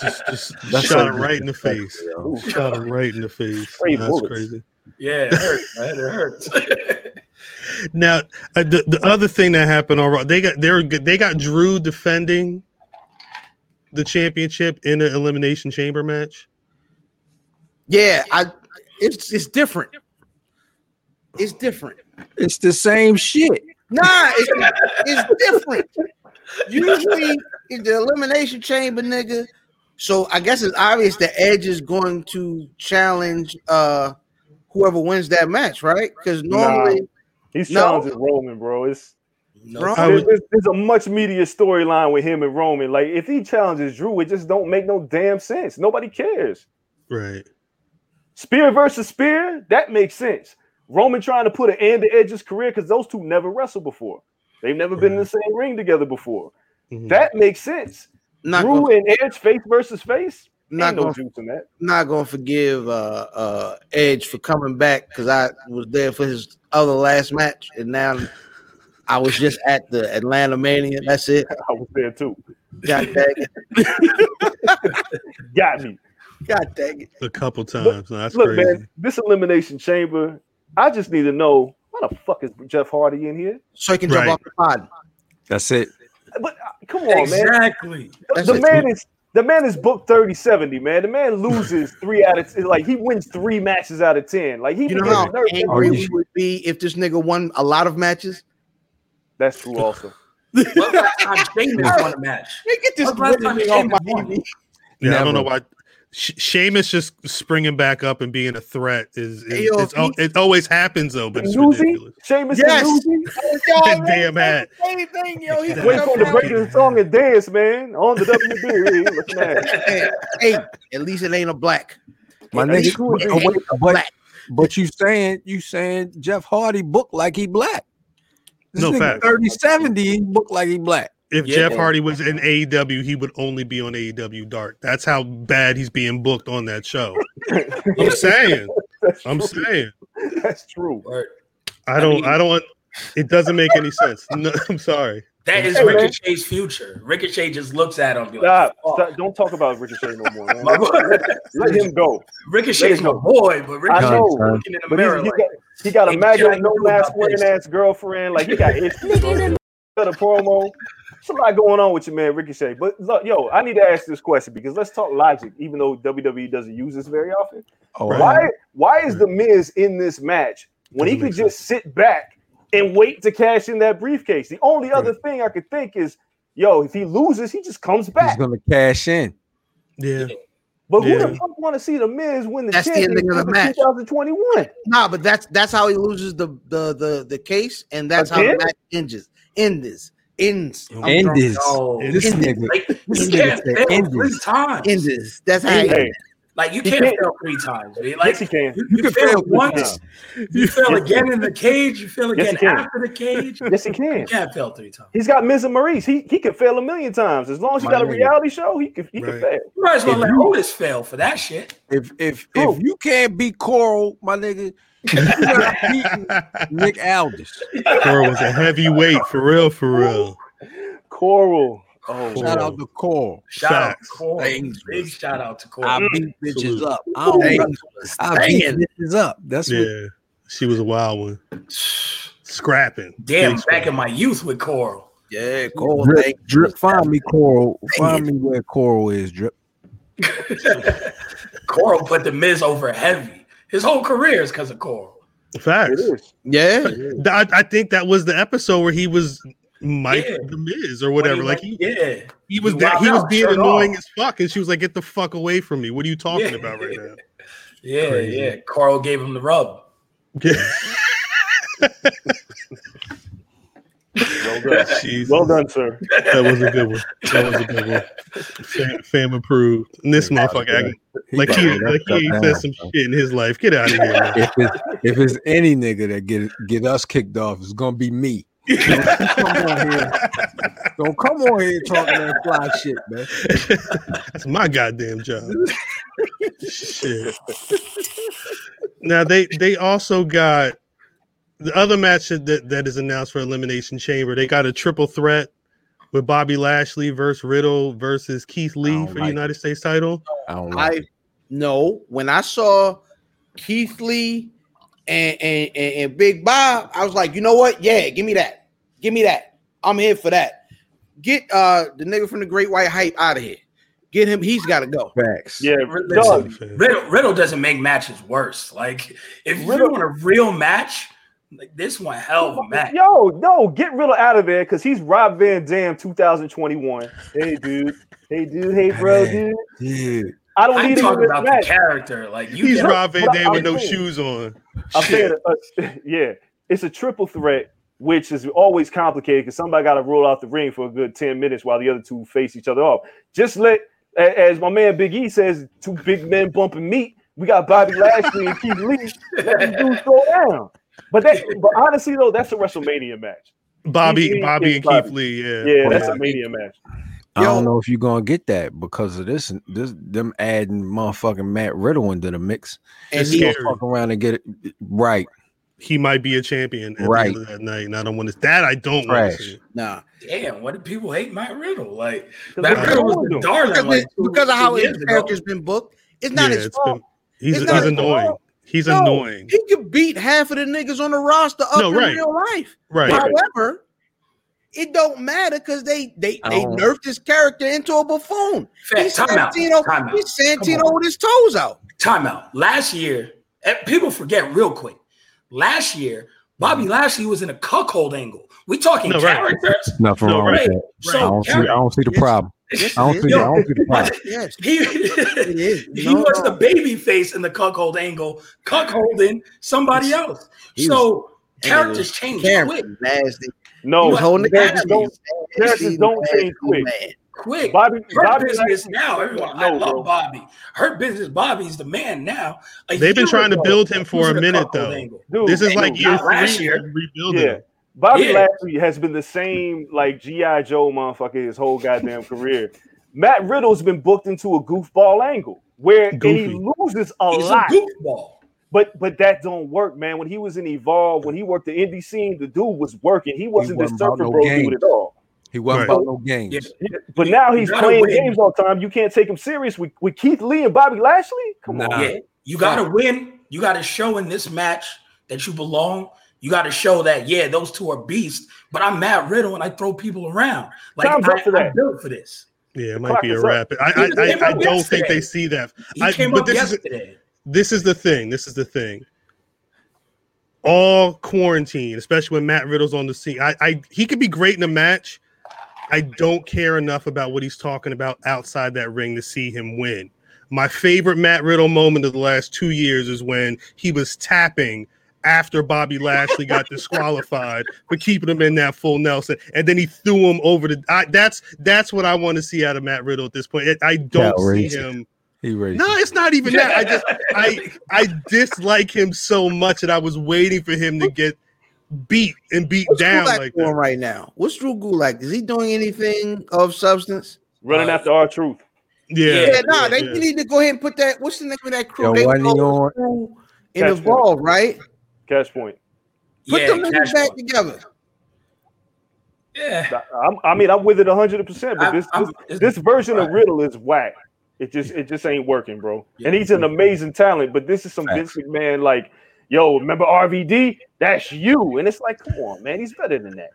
Just, just That's shot so it right in the face. disrespectful, yo. Shot it right in the face. Straight That's bullets. crazy. yeah, it hurts, man. It hurts. (laughs) Now, uh, the, the other thing that happened on Raw, they got they were they got Drew defending the championship in an elimination chamber match. Yeah, I it's it's different. It's different. It's the same shit. Nah, it's, it's different. Usually in the elimination chamber, nigga. So I guess it's obvious that Edge is going to challenge uh whoever wins that match, right? Because normally, he's No. challenging Roman, bro. It's bro, I there's, there's- there's a much media storyline with him and Roman. Like if he challenges Drew, it just don't make no damn sense. Nobody cares. Right. Spear versus Spear, that makes sense. Roman trying to put an end to Edge's career because those two never wrestled before. They've never been in the same ring together before. Mhm. That makes sense. not Drew gonna, and Edge face versus face. not Ain't no gonna, juice in that. not gonna forgive uh uh Edge for coming back because I was there for his other last match, and now I was just at the Atlanta Mania. That's it. (laughs) I was there too. God dang it. (laughs) Got me. God dang it. a couple times. No, that's Look, crazy. man, this elimination chamber. I just need to know why the fuck is Jeff Hardy in here? So he can jump Right. off the pod. That's it. But uh, come on, man. exactly. That's The man is the man is booked 30 70, man. The man loses (laughs) three out of like he wins three matches out of 10. Like he You know how angry we would be if this nigga won a lot of matches? That's true also. When last time Sheamus won a match? Hey, get this last time nigga off my TV. Yeah, I don't know why. Sh- Sheamus just springing back up and being a threat is, is Hey, yo, it's, al- he- it always happens though, but it's Newsy, ridiculous. Sheamus Yes. and Newsy. Yo, That man, damn hat. Same thing, yo. He (laughs) Wait for the to break the song and dance, man. On the WB. (laughs) Looking at it. hey, hey, at least it ain't a black. My At nigga, least oh, it wait, ain't a but, black. but you saying you saying Jeff Hardy booked like he black. This No nigga facts. 30 70, he booked like he black. If Yeah. Jeff Hardy was in AEW, he would only be on AEW Dark. That's how bad he's being booked on that show. (laughs) I'm saying. That's I'm true. saying. That's true. Word. I don't. mean- I don't. It doesn't make any sense. No, (laughs) I'm sorry. That is Hey, man. Ricochet's future. Ricochet just looks at him. like, Stop. "Fuck." Stop. Don't talk about Ricochet no more, (laughs) man. Let him go. Ricochet's my Let him boy, but I Ricochet know. looking in the But mirror he, like, got, he got a Ain't maggot, shit I no can do mask about wearing this. ass girlfriend. Like he got issues. bro. Got a promo. There's a lot going on with your man Ricochet. But look, yo, I need to ask this question because let's talk logic. Even though WWE doesn't use this very often, Oh, why why is the Miz in this match when he Doesn't could make just sit back and wait to cash in that briefcase? The only other thing I could think is, yo, if he loses, he just comes back. he's gonna cash in. Yeah. But who the fuck want to see the Miz win the That's the ending championship of the in match. 2021? Nah, but that's that's how he loses the the the, the case, and that's how the match ends. Ends. Ends. End this. no, It This is- nigga. like, This you nigga can't fail end three this. times. Ends. That's how. Hey, He, Like you can't can't- fail three times. man. yes, Like he can. you, You you can fail fail three once, you fail again in the cage, you fail again he can. after the cage. Yes, he can. You can't fail three times. He's got Miz and Maurice. He he could fail a million times as long as he got a nigga. reality show. He can he Right. could fail. You might as well If let you- Otis fail for that shit. If if True. if you can't beat Coral, my nigga, you're not beating (laughs) Nick Aldis. Cora was a heavyweight for real, for real. Coral. Oh, Shout out to Coral. Shout out to Facts. Cole. Big shout out to Cole. I beat bitches up. I don't Things I beat stinging. bitches up. That's what Yeah. She was a wild one. Scrapping. Damn, Big back scrapping. in my youth with Coral. Yeah, Cole. drip, thank- drip. Find me Coral. Find Dang me where Coral is. Drip. (laughs) Coral put the Miz over heavy. His whole career is because of Coral. it Facts. Yeah. I, I think that was the episode where he was Mike Yeah. the Miz or whatever. When Like he he, yeah, he was he that he wilded was out, being annoying off. as fuck, and she was like, "Get the fuck away from me! What are you talking Yeah. about right now?" (laughs) yeah, Crazy. yeah. Carl gave him the rub. (laughs) (laughs) Well done. Jesus. Well done, sir. That was a good one. That was a good one. Fam, fam approved. And this motherfucker acting like he like he ain't said some shit in his life. Get out of here, man. If it's, if it's any nigga that get get us kicked off, it's gonna be me. Don't come on here. Don't come on here talking that fly shit, man. That's my goddamn job. Shit. Now they they also got the other match that that is announced for Elimination Chamber, they got a triple threat with Bobby Lashley versus Riddle versus Keith Lee don't for the like United States title. I don't like I no. When I saw Keith Lee and, and, and, and Big Bob, I was like, you know what? Yeah, give me that. Give me that. I'm here for that. Get uh the nigga from the Great White Hype out of here. Get him. He's got to go. facts. Yeah, Listen. Riddle, Riddle doesn't make matches worse. Like if you Riddle- want a real match, like this one hell of a match. Yo, no, get Riddle out of there because he's Rob Van Dam 2021. Hey, dude. Hey, dude. Hey, bro, dude. Yeah. I don't I'm need him in talking this about the character. Like you He's Rob Van Dam with no saying- shoes on. I'm saying, uh, yeah, it's a triple threat, which is always complicated because somebody got to roll out the ring for a good 10 minutes while the other two face each other off. Just let, as my man Big E says, two big men bumping meat. We got Bobby Lashley and Keith Lee. Let these dudes go down. But that, but honestly though, that's a WrestleMania match. Bobby, Keith Bobby is and Bobby. Keith Lee. Yeah, Yeah, that's Yeah. a Mania match. I don't know if you're gonna get that because of this. This them adding motherfucking Matt Riddle into the mix. And It's he, scary. Fuck around and get it right. he might be a champion at Right. the end of that night. And I don't want to. That I don't want to see. nah, Damn, what do people hate Matt Riddle? Like Matt Riddle was the darling. because, like, because of how his years ago. character's been booked. It's not Yeah, his it's fault. been- he's It's he's annoying. fault. He's No, annoying. He could beat half of the niggas on the roster up No, in right. real life. Right. However, it don't matter because they they they nerfed his character into a buffoon. Fact, He's time out, Santino, time out. he's Santino with his toes out. Timeout. Last year, eh, people forget real quick. Last year, Bobby mm. Lashley was in a cuckold angle. We talking No, right. characters. Nothing No, wrong right. with that. So, I don't see. I don't see the problem. Yes, I don't it see. is. I don't see the problem. (laughs) Yes, He, it is. (laughs) he No, was no. the baby face in the cuckold angle, cuckolding somebody else. He So and characters change quick, nasty. No, he was the characters don't, characters don't change quick. quick. Bobby, Her Bobby business Lashley- now, everyone. I love bro. Bobby. Her business, Bobby's the man now. A They've been year trying to build him for a minute, though. Dude, This is like not year three rebuilding. Yeah. Bobby Yeah. Lashley has been the same like GI Joe motherfucker his whole goddamn career. Matt Riddle's been booked into a goofball angle where and he loses a He's lot. a goofball. But but that don't work, man. When he was in Evolve, when he worked the indie scene, the dude was working. He wasn't wasn't this about surfer no bro game. dude at all. He wasn't Right. about no games. Yeah. But You- now he's playing win. games all the time. You can't take him serious with, with Keith Lee and Bobby Lashley. Come Nah. on. Yeah, you got to win. You got to show in this match that you belong. You got to show that yeah, those two are beasts. But I'm Matt Riddle and I throw people around. Like I, am for that. built for this. Yeah, it might clock be a wrap. I I, I, I don't think they see that. He I, came but up this is yesterday. this is the thing. This is the thing. All quarantine, especially when Matt Riddle's on the scene. I, I he could be great in a match. I don't care enough about what he's talking about outside that ring to see him win. My favorite Matt Riddle moment of the last two years is when he was tapping after Bobby Lashley got disqualified for keeping him in that full Nelson, and then he threw him over the. I, that's that's what I want to see out of Matt Riddle at this point. I don't see Outrageous. him. He ready. No, it's not even that. I just I I dislike him so much that I was waiting for him to get beat and beat What's down Gulak like doing that. right now? What's Drew Gulak? Is he doing anything of substance? Running Uh, after R-Truth. Yeah, Yeah, Yeah, nah, they yeah. need to go ahead and put that. What's the name of that crew? Yo, they wasn't call on- the crew in Catch Evolve, right? Catch point. Put yeah, them niggas back flow. together. Yeah. I'm, I mean, I'm with it 100. percent But this I'm- this, this version of. Riddle is whack. It just it just ain't working, bro. Yeah. And he's an amazing talent, but this is some Facts. Vince McMahon like, yo, remember RVD? That's you. And it's like, come on, man, he's better than that.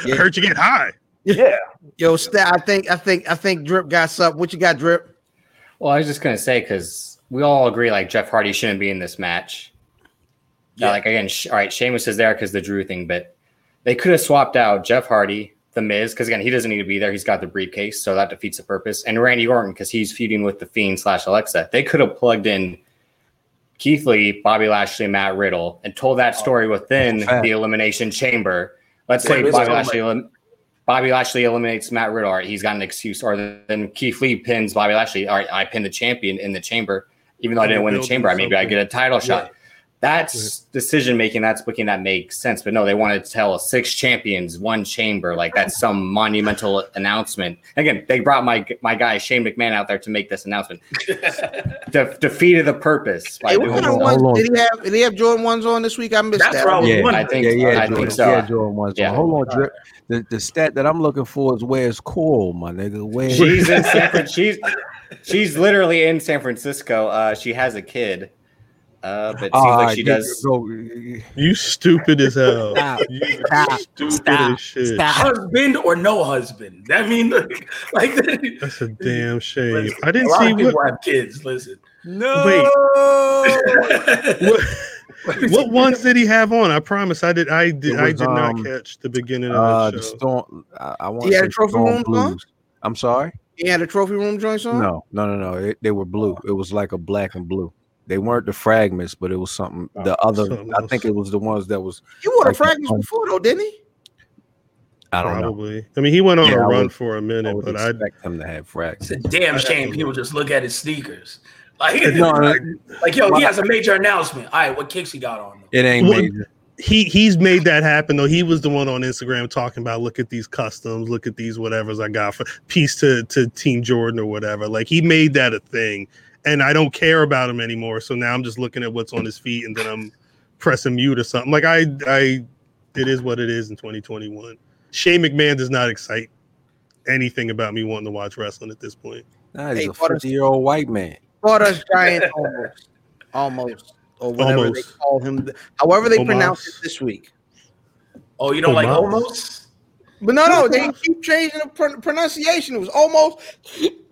(laughs) Yeah. hurt you get high. Yeah, (laughs) Yo, Stat, I think, I think, I think Drip got something. What you got, Drip? Well, I was just gonna say because we all agree like Jeff Hardy shouldn't be in this match. Yeah. Yeah. like again, sh- all right, Sheamus is there because the Drew thing, but they could have swapped out Jeff Hardy, The Miz, because again, he doesn't need to be there. He's got the briefcase, so that defeats the purpose. And Randy Orton because he's feuding with the Fiend slash Alexa. They could have plugged in Keith Lee, Bobby Lashley, Matt Riddle, and told that story within the Elimination Chamber. Let's Yeah, say Bobby Lashley. elim- Bobby Lashley eliminates Matt Riddle. All right, he's got an excuse. Or then Keith Lee pins Bobby Lashley. All right, I pinned the champion in the chamber, even though I didn't win the chamber. I maybe I get a title shot. That's decision making. That's booking that makes sense. But no, they wanted to tell six champions, one chamber. Like that's some monumental announcement. Again, they brought my my guy Shane McMahon out there to make this announcement. (laughs) De- defeated the purpose. by Hey, what doing kind of so. Hold ones did he have? Did he have Jordan ones on this week? I missed That's that. what I was Yeah. I think yeah, yeah, I Jordan, think so. yeah, Jordan ones. Yeah. Hold on, Drip. The, the stat that I'm looking for is where's Coral, my nigga. Where She's in San Fran- (laughs) she's she's literally in San Francisco. Uh, she has a kid. Uh, but it seems All like she get- does. Go, You stupid as hell. Stop. You Stop. stupid Stop. as shit. Stop. husband or no husband. I mean, like, like That's a damn shame. listen, I didn't a lot see of people what, have kids. Listen, no. (laughs) what what ones did he have on. I promise I did I did It I was, did not um, catch the beginning of Uh, the the show. storm. I, I want He had a trophy room blues. I'm sorry. He had a trophy room joints on. No, no, no, no. It, they were blue. It was like a black and blue. They weren't the fragments, but it was something. The other, something I think it was the ones that was. He wore the Like, fragments um, before though, didn't he? I don't know. Probably. I mean, he went on Yeah, a I run would- for a minute, would but I expect him to have fragments. it's a damn shame people just look at his sneakers. (laughs) Like, No, no, (laughs) like yo, he has a major announcement. All right, what kicks he got on? it ain't Well, major. he he's made that happen though. He was the one on Instagram talking about look at these customs, look at these whatevers I got for peace to to Team Jordan or whatever. Like he made that a thing, and I don't care about him anymore. So now I'm just looking at what's on his feet, and then I'm pressing mute or something. Like I I, it is what it is in 2021. Shane McMahon does not excite anything about me wanting to watch wrestling at this point. Nah, he's Hey, a what is- 50 year old white man. Bought us giant (laughs) almost, almost, or whatever Almost. they call him. However they Almost. pronounce it this week. Oh, you don't like Almost. Almost? But no, no, they keep changing the pron- pronunciation. It was almost,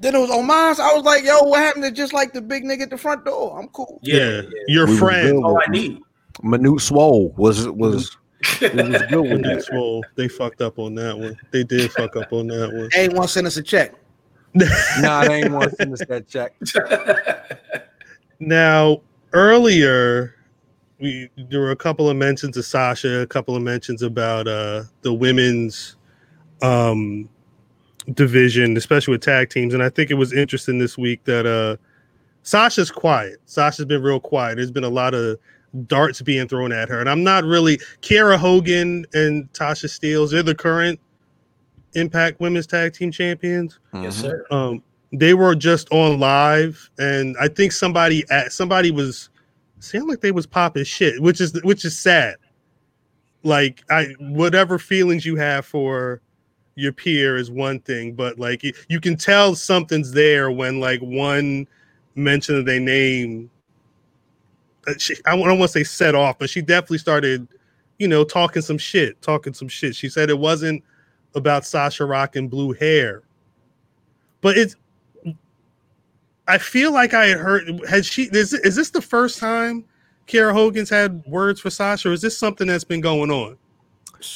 then it was Omas. I was like, yo, what happened to just like the big nigga at the front door? I'm cool. Yeah, your We friend. good. all I need. Manute Swole was was it (laughs) was good with that. Swole, they fucked up on that one. They did fuck up on that one. They ain't want to send us a check. (laughs) Nah, they ain't want to send us that check. Now, earlier, we there were a couple of mentions of Sasha, a couple of mentions about uh, the women's um, division, especially with tag teams. And I think it was interesting this week that uh, Sasha's quiet. Sasha's been real quiet. There's been a lot of darts being thrown at her, and I'm not really. Kiera Hogan and Tasha Steeles, they're the current Impact Women's Tag Team Champions yes, Mhm. sir. um they were just on live and i think somebody at somebody was sound like they was popping shit which is which is sad like i whatever feelings you have for your peer is one thing but like you, you can tell something's there when like one mention of their name uh, she, i don't want to say set off but she definitely started you know talking some shit talking some shit she said it wasn't about sasha rocking blue hair but it's I feel like I had heard has she is, is this the first time Kiera Hogan's had words for Sasha or is this something that's been going on?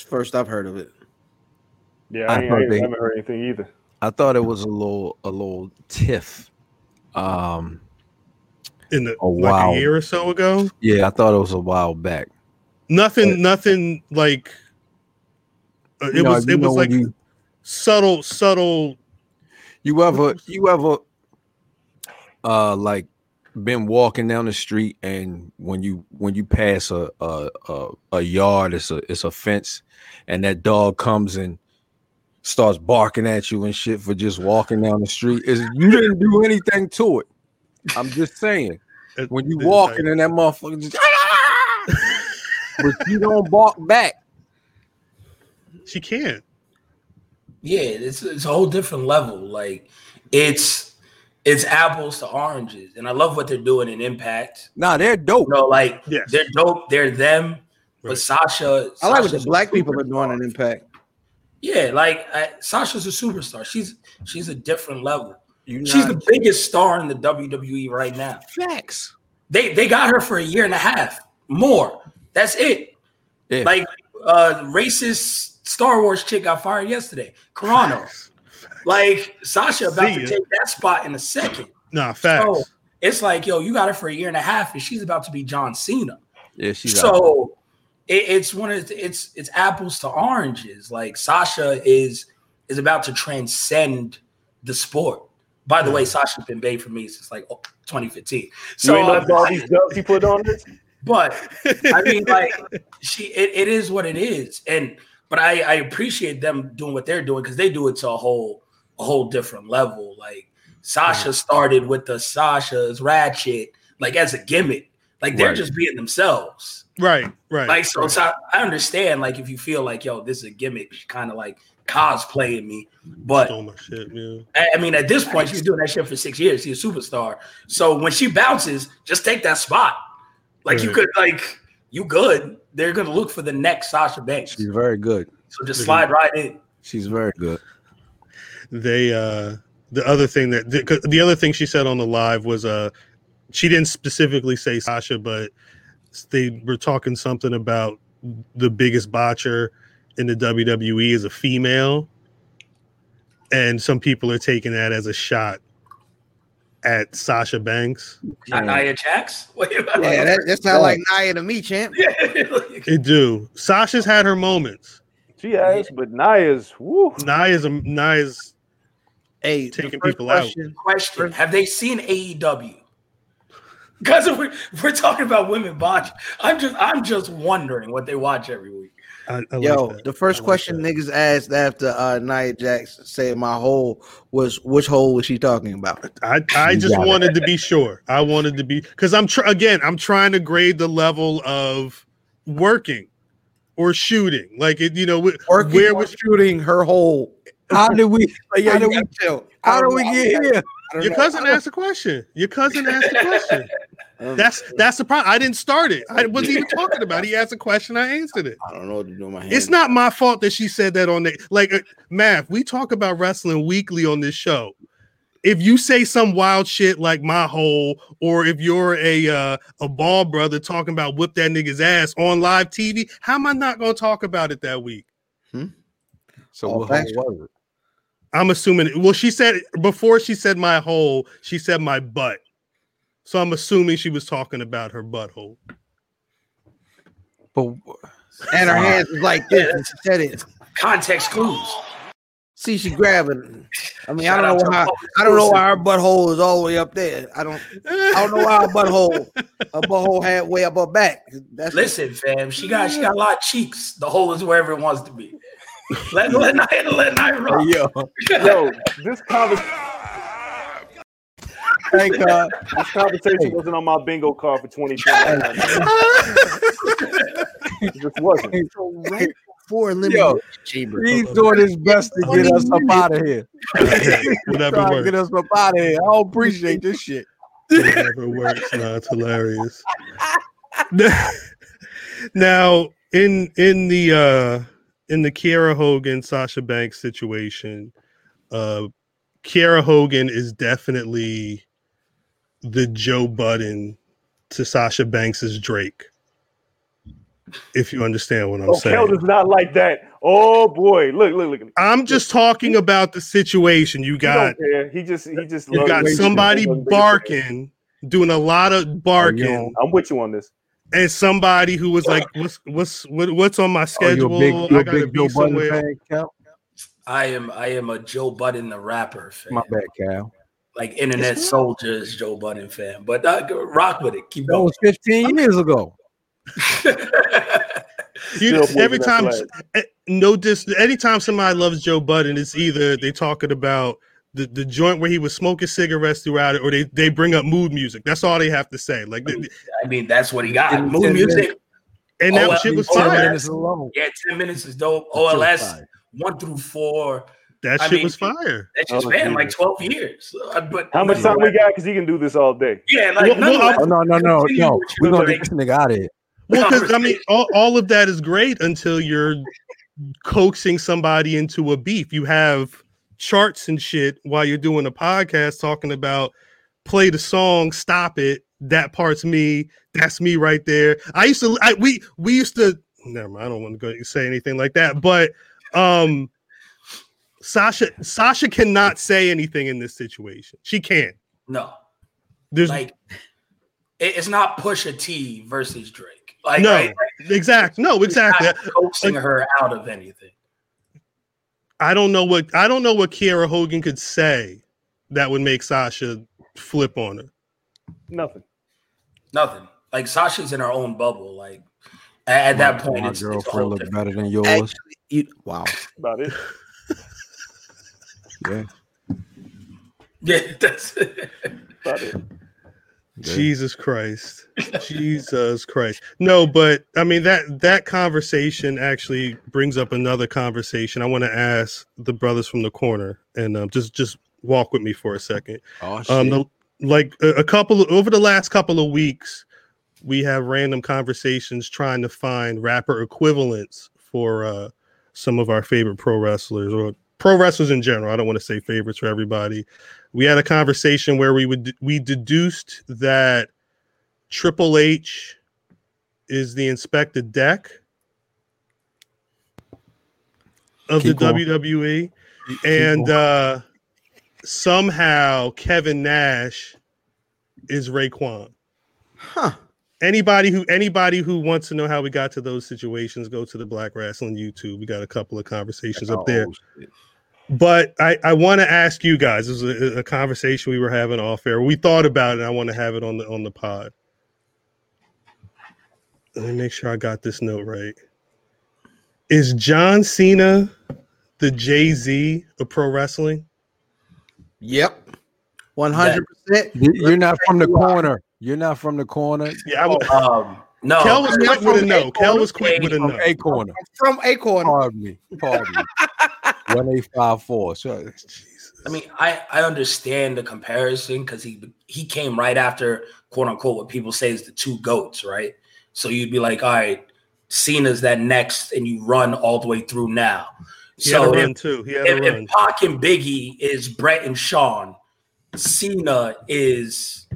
First I've heard of it. Yeah, I I, ain't, heard I, ain't, they- haven't heard anything either. I thought it was a little a little tiff. Um In the Oh, like wow. a year or so ago? yeah, I thought it was a while back. Nothing nothing like uh, it know- was you it was like you, subtle subtle you ever you ever uh like been walking down the street and when you when you pass a a a, a yard it's a it's a fence and that dog comes and starts barking at you and shit for just walking down the street is you didn't do anything to it i'm just saying uh, when you walking like- and that motherfucker just but you don't bark back she can't. Yeah, it's it's a whole different level. Like it's it's apples to oranges, and I love what they're doing in Impact. nah they're dope You know, like Yes. they're dope. They're them. But Sasha, I like what the black people are doing in Impact. Yeah, like I, Sasha's a superstar. She's she's a different level. you She's not- the biggest star in the WWE right now. facts They they got her for a year and a half more. That's it. Yeah. Like uh racist Star Wars chick got fired yesterday. Carano. Like Sasha about to take that spot in a second. Nah, facts. So it's like, yo, you got her for a year and a half, and she's about to be John Cena. yeah she's out. It, it's one of the- it's it's apples to oranges. Like Sasha is is about to transcend the sport. By the way, Sasha's been bae for me since like oh, 2015. So you ain't noticed all these dubs he put on this? But I mean, (laughs) like she, it, it is what it is, and but I, I appreciate them doing what they're doing because they do it to a whole, a whole different level. Like Sasha started with the Sasha's ratchet, like as a gimmick, like they're Right. just being themselves. Right, right. Like so, so I understand. Like if you feel like yo, this is a gimmick, kind of like cosplaying me, but Stole my shit, yeah. I I mean, at this point, she's doing that shit for six years. She's a superstar. So when she bounces, just take that spot. Like you could, like you good. They're gonna look for the next Sasha Banks. She's very good. So just slide right in. She's very good. they uh the other thing that the, 'cause the other thing she said on the live was uh she didn't specifically say Sasha, but they were talking something about the biggest botcher in the WWE is a female, and some people are taking that as a shot at Sasha Banks. Not Nia Jax. (laughs) Wait, Yeah, that, that sounds like Nia to me, champ. (laughs) It do. Sasha's had her moments. She has, but Nia's woo. Nia's a Nia's Hey, taking the first people out. question, Question: Have they seen AEW? Because we're, we're talking about women botch, I'm just I'm just wondering what they watch every week. I, I like Yo, that. the first I like question that. niggas asked after uh, Nia Jax said my hole was which hole was she talking about? I, I just got it. wanted to be sure. I wanted to be because I'm tr- again I'm trying to grade the level of working or shooting. Like it, you know, wh- Working where or was shooting her hole. How did we? (laughs) Like, yo, How did we? gotta chill. How did we get here? I don't your know. cousin asked a question? Your cousin asked a question. (laughs) Um, That's that's the problem. I didn't start it. I wasn't even (laughs) talking about. it. He asked a question. I answered it. I don't know what to do with my hand. It's not my fault that she said that on the like uh, math. We talk about wrestling weekly on this show. If you say some wild shit like my hole, or if you're a uh, a ball brother talking about whip that nigga's ass on live TV, how am I not gonna talk about it that week? So Oh, what hole thanks. was it? I'm assuming. Well, she said before she said my hole, she said my butt. So I'm assuming she was talking about her butthole. But and her hands was like this. and She said it. Context clues. See, she grabbing. I mean, Shout I don't know to how. I don't know why her butthole is all the way up there. I don't. I don't know why her butthole. Her butthole had way up her back. That's Listen, fam, she got she got a lot of cheeks. The hole is wherever it wants to be. Let let night let night rock. yo, Yo, this conversation, thank God. this conversation wasn't on my bingo card for 2020. it just wasn't. so right before Yo, elimination chamber. He's doing his best to get us up out of here. Whatever Trying works. get us up out of here. I don't appreciate this shit. Whatever works. No, it's hilarious. (laughs) now, in in the uh in the Kiera Hogan Sasha Banks situation, uh Kiera Hogan is definitely the Joe Budden to Sasha Banks's Drake. If you understand what I'm Oh, saying. Kel does not like that. Oh boy, look, look, look. I'm just talking about the situation. You got don't. He just, he just. you got somebody He doesn't think it's- barking, doing a lot of barking. I'm with you on this. And somebody who was like, "What's what's what, what's on my Oh, you schedule? a big, you I a gotta be Joe Budden somewhere." fan, I am I am a Joe Budden the rapper fan. My bad, Kel. Like internet soldiers, Joe Budden fan. But uh, rock with it. Keep That going. was 15 years ago. (laughs) You- Still every time, eh, no dis. Anytime somebody loves Joe Budden, it's either they talking about the, the joint where he was smoking cigarettes throughout it, or they they bring up mood music. That's all they have to say. Like, th- I mean, that's what he got. Mood ten music. and that Oh, shit was Ten fire. minutes alone. Yeah, 10 minutes is dope. Still OLS fire. one through four. That I shit mean, was fire. That just Oh, spanned like 12 years. Uh, but How much time we got? Because he can do this all day. Yeah, like Well, well, Oh, no, no, no, no. We're going to get this nigga out of here. Well, because I mean, all, all of that is great until you're coaxing somebody into a beef. You have charts and shit while you're doing a podcast talking about play the song, stop it. That part's me. That's me right there. I used to. I, we we used to. Never mind. I don't want to go say anything like that. But um, Sasha Sasha cannot say anything in this situation. She can't. No, There's like it's not Pusha T versus Drake. Like, no right? exactly. No, exactly. coaxing her out of anything. I don't know what I don't know what Kiera Hogan could say that would make Sasha flip on her. Nothing. Nothing. Like Sasha's in her own bubble. Like at, at that point, my it's, it's girlfriend whole look better than yours. Actually, you, wow. About it. Yeah. (laughs) Yeah, that's it. About it. Jesus Christ. Jesus Christ. No, but I mean that that conversation actually brings up another conversation. I want to ask the brothers from the corner and um, just just walk with me for a second. Oh, shit. Um, the, like a, a couple over the last couple of weeks, we have random conversations trying to find rapper equivalents for uh, some of our favorite pro wrestlers or pro wrestlers in general. I don't want to say favorites for everybody. We had a conversation where we would we deduced that Triple H is the Inspectah Deck of Keep the going. WWE Keep and going. uh somehow Kevin Nash is Raekwon. Huh. Anybody who anybody who wants to know how we got to those situations, go to the Black Rasslin' YouTube. We got a couple of conversations up there. Oh, shit. But I, I want to ask you guys. This is a, a conversation we were having off air. We thought about it. And I want to have it on the on the pod. Let me make sure I got this note right. Is John Cena the Jay Z of pro wrestling? Yep. One hundred percent. You- You're not from the corner. You're not from the corner. Yeah, I would. um no. Kel was quick with a from no. Kel was quick Acorn. with a no. A corner. From Acorn. Pardon me. Pardon me. One eight five four. So I mean, I I understand the comparison because he he came right after quote unquote what people say is the two goats, right? So you'd be like, all right, Cena's that next, and you run all the way through now. He had So a if, run too. He had if, a if run. Pac and Biggie is Bret and Shawn, Cena is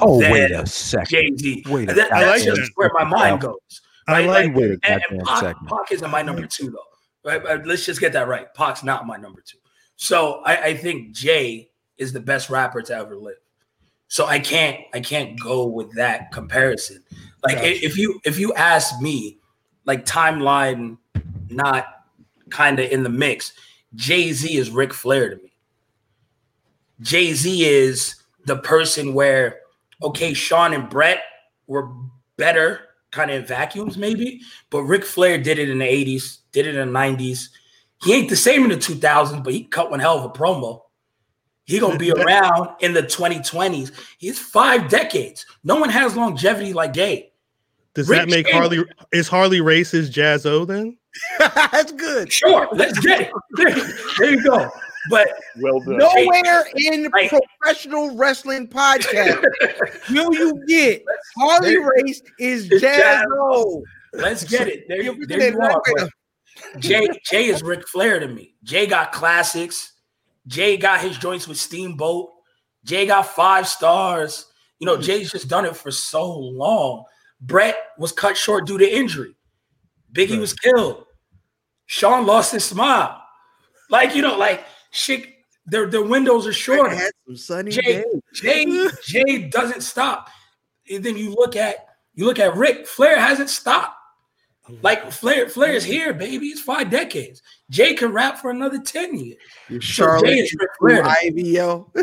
oh wait a second. Jay Z. Wait a That, I like that's that. just where my mind goes. I right? like Wait a and, and Pac, second. Pac isn't my number two though. Right? Let's just get that right. Pac's not my number two. So I, I think Jay is the best rapper to ever live. So I can't I can't go with that comparison. Like Gotcha. if you if you ask me, like timeline not kind of in the mix, Jay Z is Ric Flair to me. Jay Z is the person where okay, Sean and Brett were better kind of in vacuums, maybe, but Ric Flair did it in the 80s, did it in the 90s. He ain't the same in the 2000s, but he cut one hell of a promo. He gonna be (laughs) around in the 2020s. He's five decades. No one has longevity like Jay. Does Rick that make James. Harley is Harley Race his Jaz-O then? (laughs) That's good. Sure, let's get it. There, (laughs) there you go. But (laughs) Well done. Nowhere in Right. professional wrestling podcast (laughs) will you get Harley Race is It's Jazz Jazz let's get it. There, you- there you are. bro. Jay Jay is Ric Flair to me. Jay got classics. Jay got his joints with Steamboat. Jay got five stars. You know, hmm. Jay's just done it for so long. Bret was cut short due to injury. Biggie was killed. Shawn lost his smile. Like, you know, like shit, their, their windows are shorter. had some sunny Jay. Jay, (laughs) Jay doesn't stop. And then you look at you look at Ric Flair hasn't stopped. Like Flair, Flair is here, baby. It's five decades. Jay can rap for another 10 years. Your So Jay Charlotte is Ric Flair. Ivy, yo. (laughs)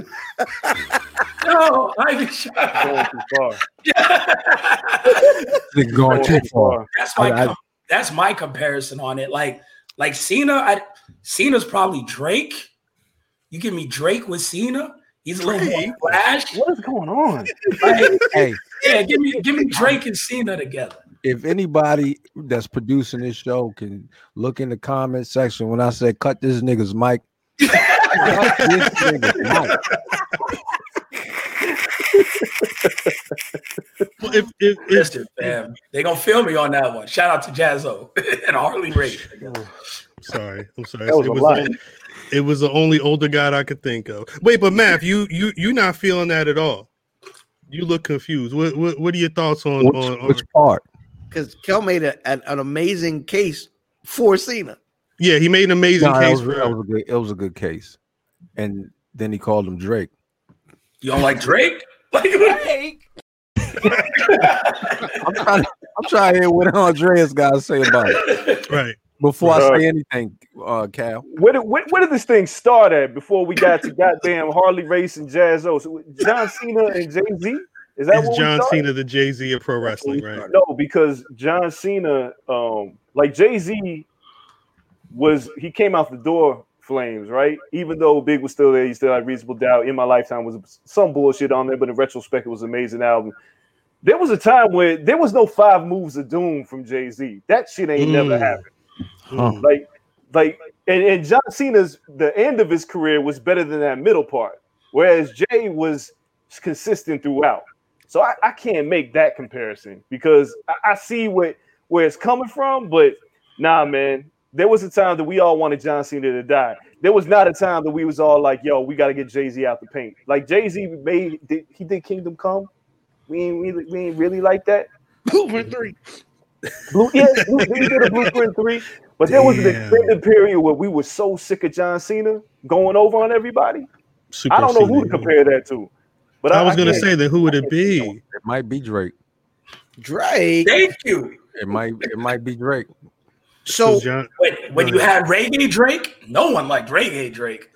No, I Going too far. (laughs) They're going too far. that's my I- I- that's my comparison on it. Like like Cena, I, Cena's probably Drake. You give me Drake with Cena. He's a little more flash. What is going on? (laughs) Like, Hey, yeah, give me give me Drake and Cena together. if anybody that's producing this show can look in the comment section when I say cut this nigga's mic, cut this nigga's mic. Well, if if, if Listen, fam, they gonna feel me on that one. Shout out to Jaz-O (laughs) and Harley Race. sorry, I'm sorry. That was it a was lot. the, it was the only older guy I could think of. Wait, but Matt, you you you not feeling that at all? You look confused. What what, what are your thoughts on Which, on, on which part? Because Kel made a, an, an amazing case for Cena. Yeah, he made an amazing No, that case was, for that was a good. It was a good case, and then he called him Drake. You don't like Drake? (laughs) Like Drake? (laughs) I'm trying. I'm trying to hear what Andreas got to say about it right. Before I Uh, say anything, uh, Kel. Where did, where, where did this thing start at before we got to (laughs) goddamn Harley Race and Jaz-O? So John Cena and Jay Z? Is that Is what John? Cena the Jay Z of pro wrestling, right? No, because John Cena, um, like Jay Z, was he came out the door flames, right? Even though Big was still there, he still had reasonable doubt. In my lifetime was some bullshit on there, but in retrospect, it was an amazing album. There was a time where there was no five moves of doom from Jay Z. That shit ain't never Mm. happened. Huh. Mm. Like, like, and, and John Cena's the end of his career was better than that middle part, whereas Jay was consistent throughout. So I, I can't make that comparison because I, I see what where it's coming from, but nah, man. There was a time that we all wanted John Cena to die. There was not a time that we was all like, "Yo, we got to get Jay Z out the paint." Like Jay Z made, did, he did Kingdom Come. We ain't really, we ain't really like that. Blueprint three. Blue, yeah, Blue, did a Blueprint three, but there was an Damn. extended period where we were so sick of John Cena going over on everybody. Super I don't know who to compare that to. But I was gonna say then who would it be? It might be Drake. Drake. Thank you. It might it might be Drake. So John, When, when you had reggae Drake, no one liked reggae Drake.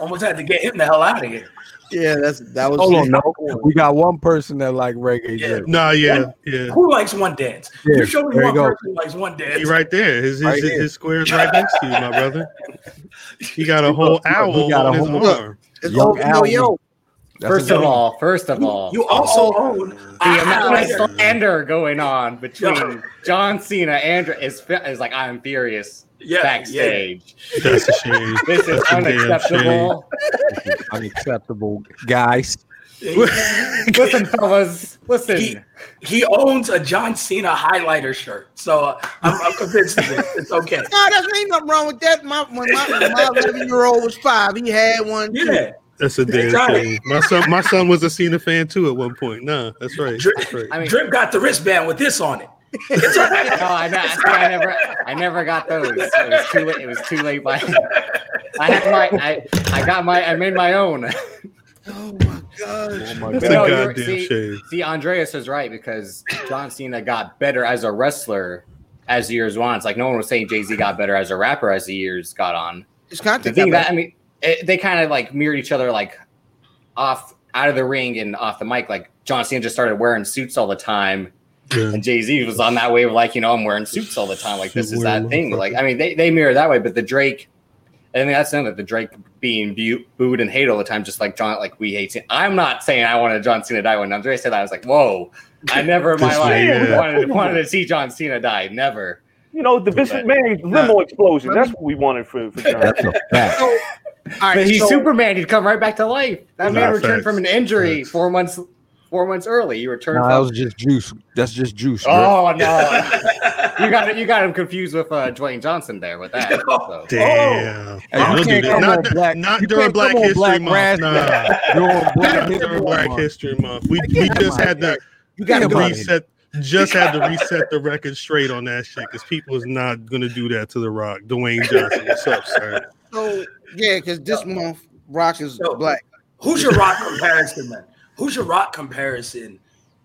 Almost had to get him the hell out of here. Yeah, that's that was. Hold on, no. We got one person that like reggae. Yeah. Drake. nah, yeah, yeah. Who likes one dance? Yeah, you show me there one person who likes one dance. He right there. His his, Right his, here. square's right next to you, my brother. He got a (laughs) whole owl got a on his whole- arm. It's Young oh, yo, yo. That's First of all, first of all, You also oh, own the a amount of slander going on between (laughs) John Cena and is is like I'm furious Yeah, backstage. That's a shame. This is That's a damn unacceptable. unacceptable, guys. (laughs) Listen, fellas, listen. He, he owns a John Cena highlighter shirt, so uh, I'm, I'm convinced of it. It's okay. (laughs) No, there's ain't nothing wrong with that. My when my my 11 year old was five, he had one. Too. Yeah, That's a damn Exactly. shame. My son, my son was a Cena fan too at one point. Nah, that's right. That's right. I mean, Drip got the wristband with this on it. It's all right. no, I, I, I never, I never got those. It was too late. It was too late. By I had my, I, I got my, I made my own. Oh my gosh. Oh my That's But no, goddamn see- shame. See, Andreas is right because John Cena got better as a wrestler as the years went on. It's like no one was saying Jay Z got better as a rapper as the years got on. It's The content. thing that I mean, it, they kind of like mirrored each other, like off out of the ring and off the mic. Like John Cena just started wearing suits all the time, Yeah. and Jay Z was on that wave of like, you know, I'm wearing suits all the time. Like this is that thing. Like I mean, they they mirror that way, but the Drake. I mean, that's another the Drake being bu- booed and hated all the time, just like John, like we hate. Cena. I'm not saying I wanted John Cena to die. When Andre said that, I was like, "Whoa!" I never in my life yeah. wanted, wanted to see John Cena die. Never. You know, the Vince McMahon limo explosion. That's what we wanted for, for John. That's a fact. All right, But he's so, Superman. He'd come right back to life. That man returned facts. from an injury Facts. four months four months early. You returned. Nah, that was just juice. That's just juice. Drake. oh no! (laughs) you got it. you got him confused with uh, Dwayne Johnson there with that. (laughs) So. Damn. Hey, Don't you can't that. come Not, Black- not you during can't Black come History Black Month. Raspberry. Nah. (laughs) During Black Not History during Black Month. History Month. We, we just had to You got to to reset. reset just had to reset the record straight on that shit because people is not gonna do that to the rock. Dwayne Johnson. What's up, sir? so yeah, because this month Rock is So- black. Who's your rock comparison, man? Who's your rock comparison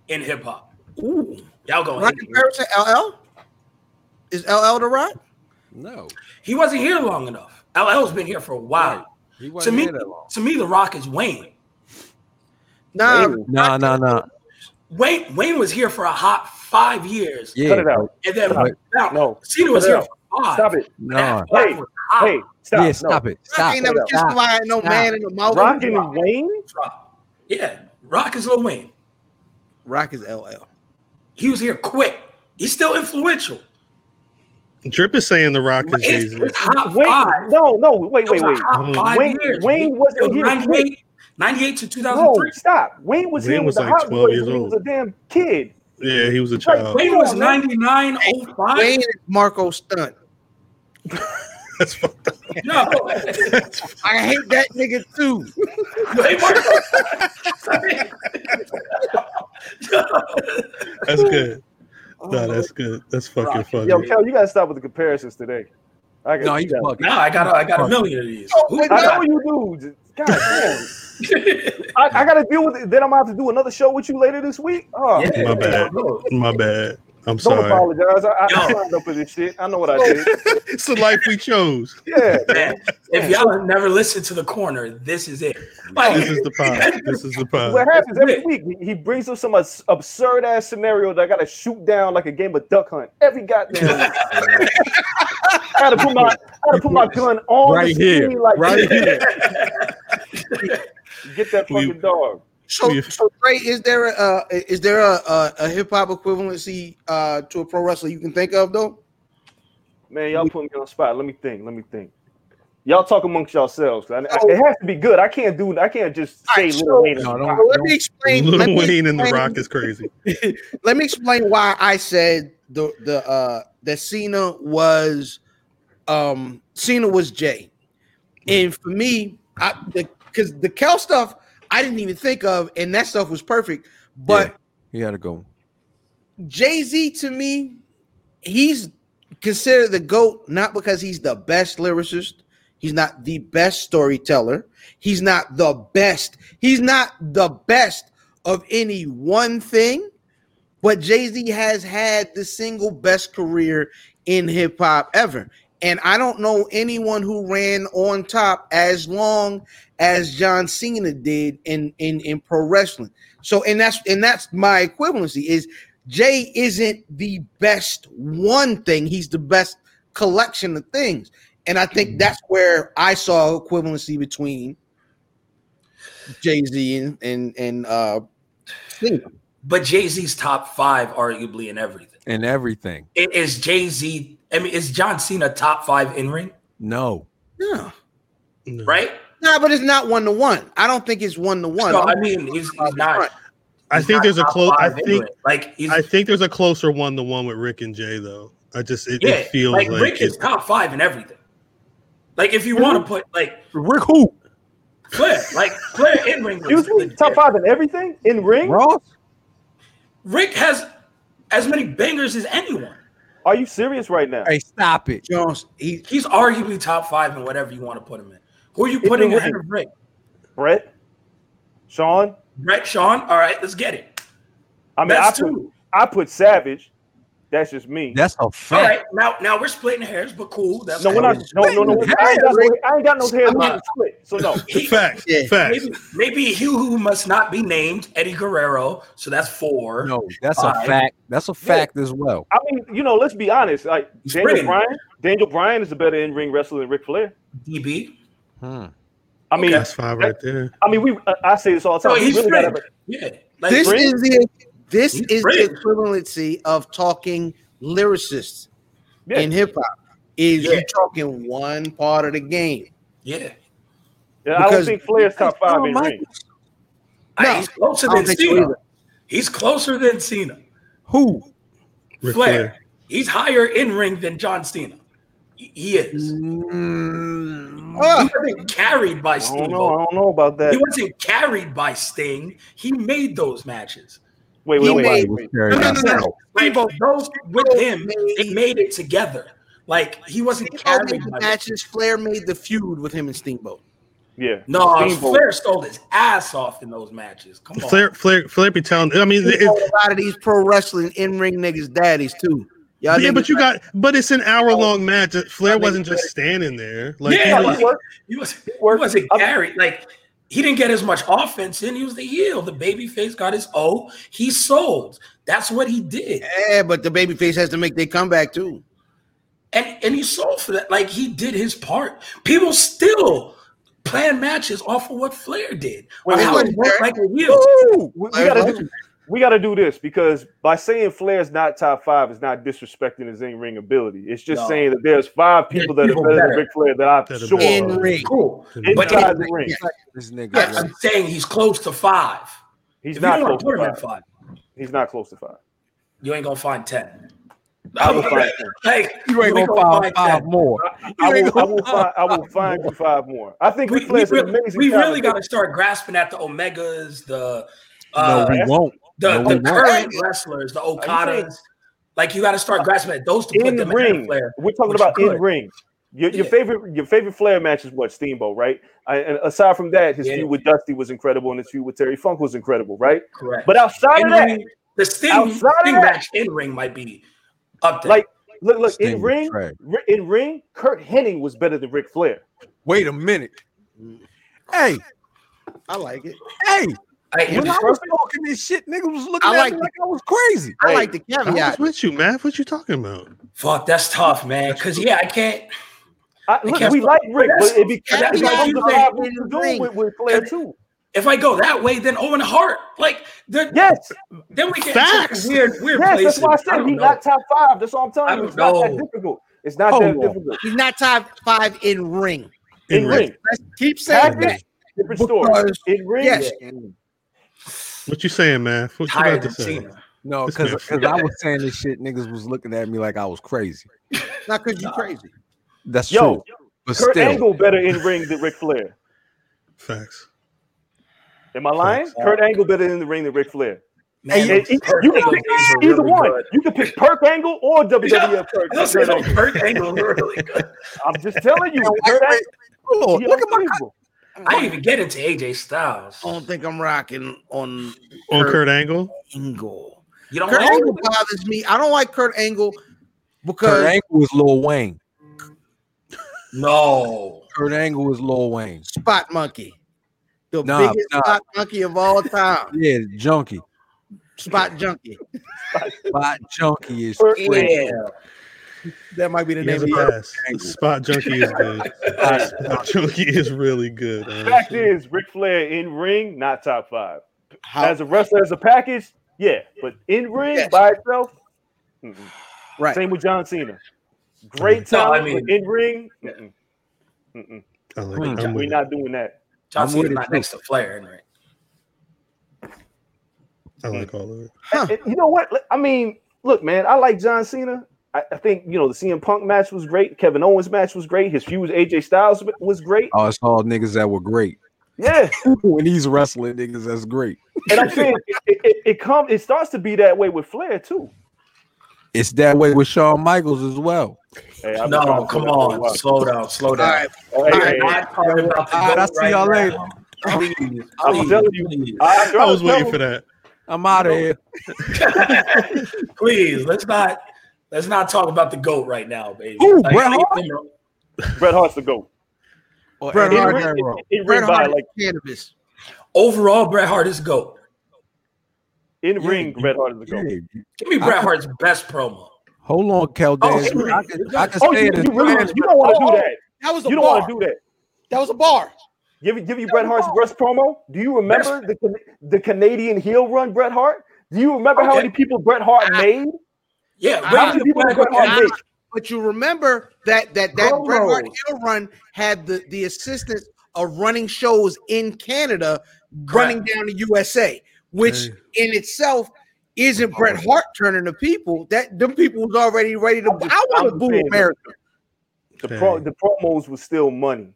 in hip hop? Ooh, y'all going? Rock comparison, LL. Is LL the Rock? No, He wasn't here long enough. LL's been here for a while. he To wasn't me, here that long. to me, The Rock is Wayne. Nah, Nah, nah, nah. Wayne Wayne was here for a hot five years, Yeah, Cut it out. and then Right. now, No. Cena was here for five. Stop it. Nah. That Hey. Hey, stop. yeah, no. stop it. Rock ain't never kissed Stop. nobody, no Stop. man in the mouth. Rock and Wayne? Yeah, Rock is Lil Wayne. Rock is LL. He was here quick. He's still influential. Drip is saying the rock is Jay It's, Z. it's hot Wayne, five. no, no, wait, wait, wait. Wayne- years. Wayne wasn't here 98, 98 to No, stop. Wayne was Wayne here was with the like Hot 12 Boys years when he was a damn kid. Yeah, he was a child. Wayne was Come on, man. 99, 05. Wayne is Marco Stunt. (laughs) That's fucked up. (laughs) No. I hate that nigga too. Wayne That's good. Oh, no, that's good. That's fucking funny. Yo, Kel, you gotta stop with the comparisons today. I got, No, he's yeah. fucking. No, I got a, I got a million of these. Oh, wait, I no. know you do. God damn. (laughs) I, I gotta deal with it. Then I'm gonna have to do another show with you later this week. Oh, Yeah. My bad. My bad. I'm Don't sorry. apologize. I, I Yo. signed up for this shit. I know what I did. (laughs) it's the life we chose. Yeah. Man, if y'all have never listened to the corner, this is it. Like, This is the (laughs) pod. This is the pod. What happens every week? He- He brings up some absurd ass scenario that I got to shoot down like a game of duck hunt every goddamn. week. (laughs) I got to put my, I got to put my gun on Right the here, like right here. Get that We- fucking dog. So, Yeah. so Ray, is there a uh, is there a, a, a hip hop equivalency uh, to a pro wrestler you can think of though? Man, y'all put me on the spot. Let me think. Let me think. Y'all talk amongst yourselves. I, I- it has to be good. I can't do. I can't just say Alright, Lil so- Wayne. is No, don't- rock. So let me explain. let Lil me Wayne and The Rock is crazy. (laughs) let me explain why I said the the uh that Cena was um Cena was Jay. And for me, I because the Kel stuff I didn't even think of, and that stuff was perfect. But He had to go. Jay-Z to me, he's considered the GOAT not because he's the best lyricist, he's not the best storyteller, he's not the best, he's not the best of any one thing, but Jay-Z has had the single best career in hip hop ever. And I don't know anyone who ran on top as long as John Cena did in in, in pro wrestling. So and that's and that's my equivalency is Jay isn't the best one thing, he's the best collection of things. And I think that's where I saw equivalency between Jay-Z and and, and uh Cena. but Jay Z's top five, arguably in everything. In everything. it is Jay Z? I mean, is John Cena top five in ring? No. Yeah. No. Right? No, but it's not one to one. I don't think it's one to one. So I mean, he's, he's not. I think not there's a top close. I think like he's I think there's a closer one to one with Ric and Jay though. I just it, yeah, it feels like, like, Ric is top five in everything. Like if you want to put like Ric who? Flair, like Flair in ring, Excuse me. Top five in everything in ring. Ross? Rick has as many bangers as anyone. Are you serious right now? Hey, stop it. Jones, he He's arguably top five in whatever you want to put him in. Who are you In putting the ahead ring. of Ric? Bret, Shawn. Bret, Shawn. All right, let's get it. I mean, I put, two. I put Savage. That's just me. That's a fact. right, now now we're splitting hairs, but cool. That's no, we're not. No, no, no. I ain't got no, I ain't got no hair to split. So no. He- fact. Yeah. Facts. Maybe, maybe he who must not be named Eddie Guerrero. So that's four. No, that's Five. a fact. That's a fact as well. I mean, you know, let's be honest. Like He's Daniel brilliant. Bryan, Daniel Bryan is a better in ring wrestler than Ric Flair. DB. Hmm. I mean, That's five right there. I mean, we. I, I say this all the time. we he's really gotta- Yeah. Like, this Brent? is the this He's is brilliant. the equivalency of talking lyricists Yeah. in hip hop. Is Yeah. you talking one part of the game? yeah. Yeah, I don't think Flair's top five in my- ring. Hey, he's closer than think so Cena. either. he's closer than Cena. Who? Flair. Flair. He's higher in ring than John Cena. He he is. Mm, He wasn't carried by I don't know. I don't know about that. He wasn't carried by Sting. He made those matches. Wait, He wait, wait. made- wait, wait. No, no, no, no. Like Steamboat- those with him, they made it together. Like he wasn't Steamboat carried made the matches. Flair made the feud with him and Steamboat. Yeah. No, uh, Steamboat. Flair stole his ass off in those matches. Come on. Flair, Flair, Flair be telling. I mean, He it, a lot of these pro wrestling in ring niggas daddies too. Y'all yeah, but you like- got, but it's an hour long oh. match. Flair wasn't just standing there. Like, yeah, he he was- like, worked. he was he wasn't carried. Like he didn't get as much offense in. He was the heel. The baby face got his O. He sold. That's what he did. yeah, but the babyface has to make their comeback too. And and he sold for that. Like he did his part. People still plan matches off of what Flair did. Wait, wait, how wait. worked like a heel. we, we gotta do we gotta do this because by saying Flair's not top five is not disrespecting his in ring ability. It's just No. saying that there's five people that are people better than. Ric Flair that I'm That sure. In ring. Cool. But But in- the ring. This nigga. Yeah, I'm saying he's close to five. He's if not close to put to him at five. five, He's not close to five. you ain't gonna find ten. I will find (laughs) ten. Like You ain't gonna find five more. I will, I will find I will find you five more. I think We, Ric we Flair's an really, amazing. we really got to start grasping at the Omegas, the No, uh, we won't. The, no, the we won't. current wrestlers, the Okadas. Like you got to start uh, grasping at those to put in them ahead of ring. Flair. We're talking about in could. ring. Your, your Yeah. favorite your favorite Flair match is what Steamboat, right? I, and aside from that, his Yeah. feud with Dusty was incredible, and his feud with Terry Funk was incredible, right? Correct. But outside in of that, ring, The Sting, Outside of that- match in ring might be up there. Like, look, look Sting in ring, trash. in ring, Curt Hennig was better than Ric Flair. Wait a minute. Mm. Hey, I like it. hey. I, When I was talking this shit, niggas was looking I at like me the- like I was crazy. I Hey, like the I was caveat. with you, man. What you talking about? fuck, that's tough, man. Because yeah, I can't. I, look, can't we stop- like Ric, but it be That's what like you the think. vibe we can do with, with Flair too. If I go that way, then Owen Hart, like, the, Yes, then we get Facts. weird, weird yes, places. that's why I said don't he's not top five. That's all I'm telling I you. don't It's not that difficult. It's not Hold that on. difficult. He's not top five in ring. In ring, Let's keep saying that. package, different story. In ring, Yes. What you saying, man? What you Tired about to say? No, This because I was saying this shit, niggas was looking at me like I was crazy. Not because you're crazy. That's Yo, true. But Kurt still, Angle better in ring than Ric Flair. Facts. Am I lying? Facts. Kurt Angle better in the ring than Ric Flair. Man, And you Kurt you can pick either really one. good. You can pick Perk Angle or WWF Kurt, I was Kurt Angle. Kurt Angle really good. I'm just telling you. Wait, Kurt wait, Angle, hold on. Look at my unbelievable. I didn't even get into AJ Styles. I don't think I'm rocking on On Kurt Kurt Angle? Angle. You don't Kurt like Angle bothers me. I don't like Kurt Angle because Kurt Angle was Lil Wayne. No. Kurt Angle was Lil Wayne. Spot Monkey, the Nah, biggest nah. spot monkey of all time. (laughs) Yeah, junkie. Spot Junkie. Spot junkie is Kurt crazy. Yeah. That might be the He name has of a it. Spot Junkie is good. (laughs) (laughs) Spot Junkie is really good. Fact honestly. is, Ric Flair in ring, not top five. How- As a wrestler, as a package, yeah. But in ring Yes. by itself, mm-mm. right. same with John Cena. Great No, I mean- in ring, mm-mm. Mm-mm. I like we're not doing that. John I'm Cena's with it, not next to Flair, in ring. I like all of it. Huh. You know what? I mean, look, man, I like John Cena. I, I think you know the CM Punk match was great. Kevin Owens match was great. His feud with AJ Styles was great. Oh, it's all niggas that were great. Yeah, (laughs) when he's wrestling niggas, that's great. and I'm saying it, it, it come it starts to be that way with Flair too. It's that way with Shawn Michaels as well. Hey, I've No, come say that for a on. while. Slow down. Slow All down. right. Hey, All hey, right. hey, about the All right, I'll see right y'all later. Please, I'm telling you. please. I, I was waiting for that. I'm out of here. (laughs) Please, let's not let's not talk about the goat right now, baby. Who, Like, Bret leave Hart? Bret Hart's the goat. Or Bret Eddie Hart- Guerrero. In Bret ring by like cannabis. Overall, Bret Hart is goat. in Yeah, ring, Bret Hart is the goat. Yeah. Give me Bret Hart's best promo. Hold on, Kel Oh, Dance. hey, I can, I can Oh, you, you really you don't want to do that. That was a You don't bar. want to do that. That was a bar. Give give you Bret Hart's best promo. Do you remember the the Canadian heel run Bret Hart? Do you remember oh, how many people Bret Hart ah. made? Yeah, How many people wait, did Bret Hart wait, make? But you remember that that that. Bret Hart heel run had the the assistance of running shows in Canada, running down the USA, which Okay. in itself isn't Bret Hart turning the people. That them people was already ready to. I want to boo America. The pro, the promos was still money.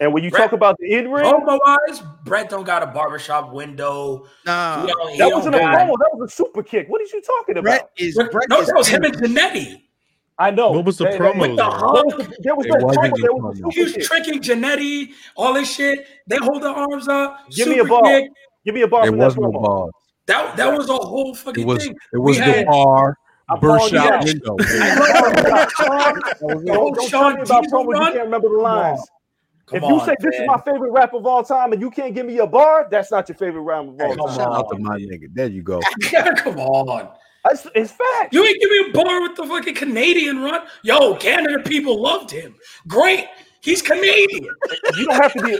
And when you Bret- talk about the in ring, Promo wise, Bret don't got a barbershop window. Nah, He that don't wasn't a promo. That was a super kick. What are you talking about? Bret is Bret- Brett No, is that was him and Jannetty. I know. What was the That- that- promo? With the though? There was, the- there was no promo. a There was a promo. He was kick. tricking Jannetty, all this shit. They hold their arms up. Give me a super ball. kick. Give me a bar It was no promo. ball. That that was a whole fucking It was thing. it was We the had- bar I'm burst out out. window. I know. Don't, (laughs) the whole don't tell me about Diesel promos. You can't remember the lines. Come if you on, say this is my favorite rap of all time and you can't give me a bar, that's not your favorite rap of all Hey, Come time. shout out to on, my nigga. There you go. (laughs) Come on. It's, it's fact. You ain't give me a bar with the fucking Canadian run. Yo, Canada people loved him. Great. He's Canadian. You don't have to be.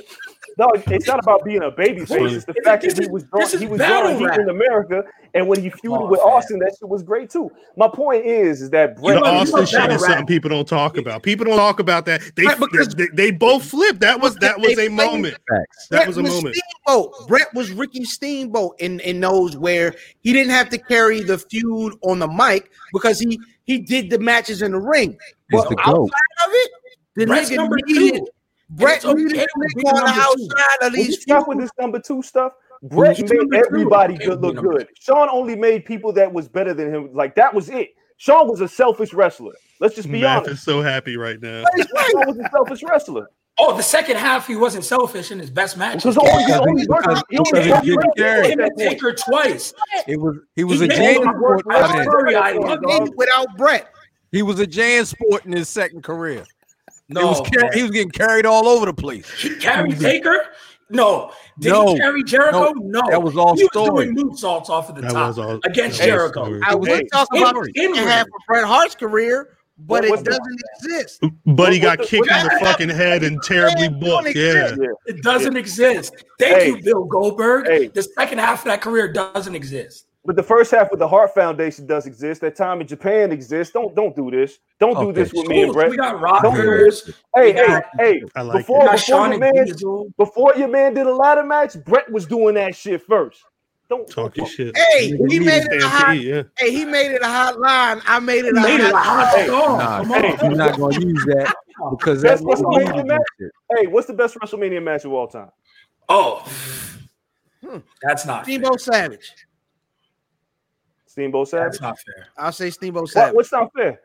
No, it's not about being a baby face. It's the This fact is- that he was this drawn, he was battle drawing heat in America, and when he feuded Oh, with man. Austin, that shit was great too. My point is, is that The Bret know, you Austin know shit is rap. something people don't talk about. People don't talk about that. They Right, because- they, they both flipped. That was that was a moment. That was a Bret moment. Steamboat. Bret was Ricky Steamboat in, in those where he didn't have to carry the feud on the mic because he he did the matches in the ring. He's But the outside of it, the Bret's nigga number needed two. Bret It's okay needed to to be nigga on the outside of when you these stop with this number two stuff, Bret He's made number two. everybody good look good. Shawn only made people that was better than him. Like that was it. Shawn was a selfish wrestler. Let's just be Math honest. is so happy right now. Shawn was a selfish wrestler. Oh, the second half he wasn't selfish in his best match. Because only, he only because- worked- only because he worked didn't Bret care. Him and Taker twice. It was he was a He Jan sport work by then. Curry, I love Maybe you. without Bret. He was a Jan sport in his second career. No, was car- he was getting carried all over the place. He carried Taker? No. Did No. he carry Jericho? No. That was all he was story. doing moonsaults off of the That top was all against that Jericho. story. I was Hey, talk in- about in the second ring. half of Bret Hart's career, but it What's the- doesn't exist. But he got what- kicked in the fucking head and terribly booked. Yeah. Yeah. It doesn't exist. Thank Hey. you, Bill Goldberg. Hey. The second half of that career doesn't exist. But the first half with the Hart Foundation does exist. That time in Japan exists. Don't don't do this. Don't do Okay. this with me and Bret. we got Don't do rockers. this. Hey, We hey, got- hey! I like before We before your man before your man did a ladder match, Bret was doing that shit first. Don't Talk your shit. Hey, he Nigga, made it a hot. Stampede, yeah. Hey, he made it a hot line. I made it a Made it a hot. hot Hey, song. Nah, Come on. he's not going to use that because That's that's what's what the main match. Hey, what's the best WrestleMania match of all time? Oh, hmm. that's not fair. Steamboat Savage. Steamboat Savage. That's not fair. I'll say Steamboat What, what's not fair?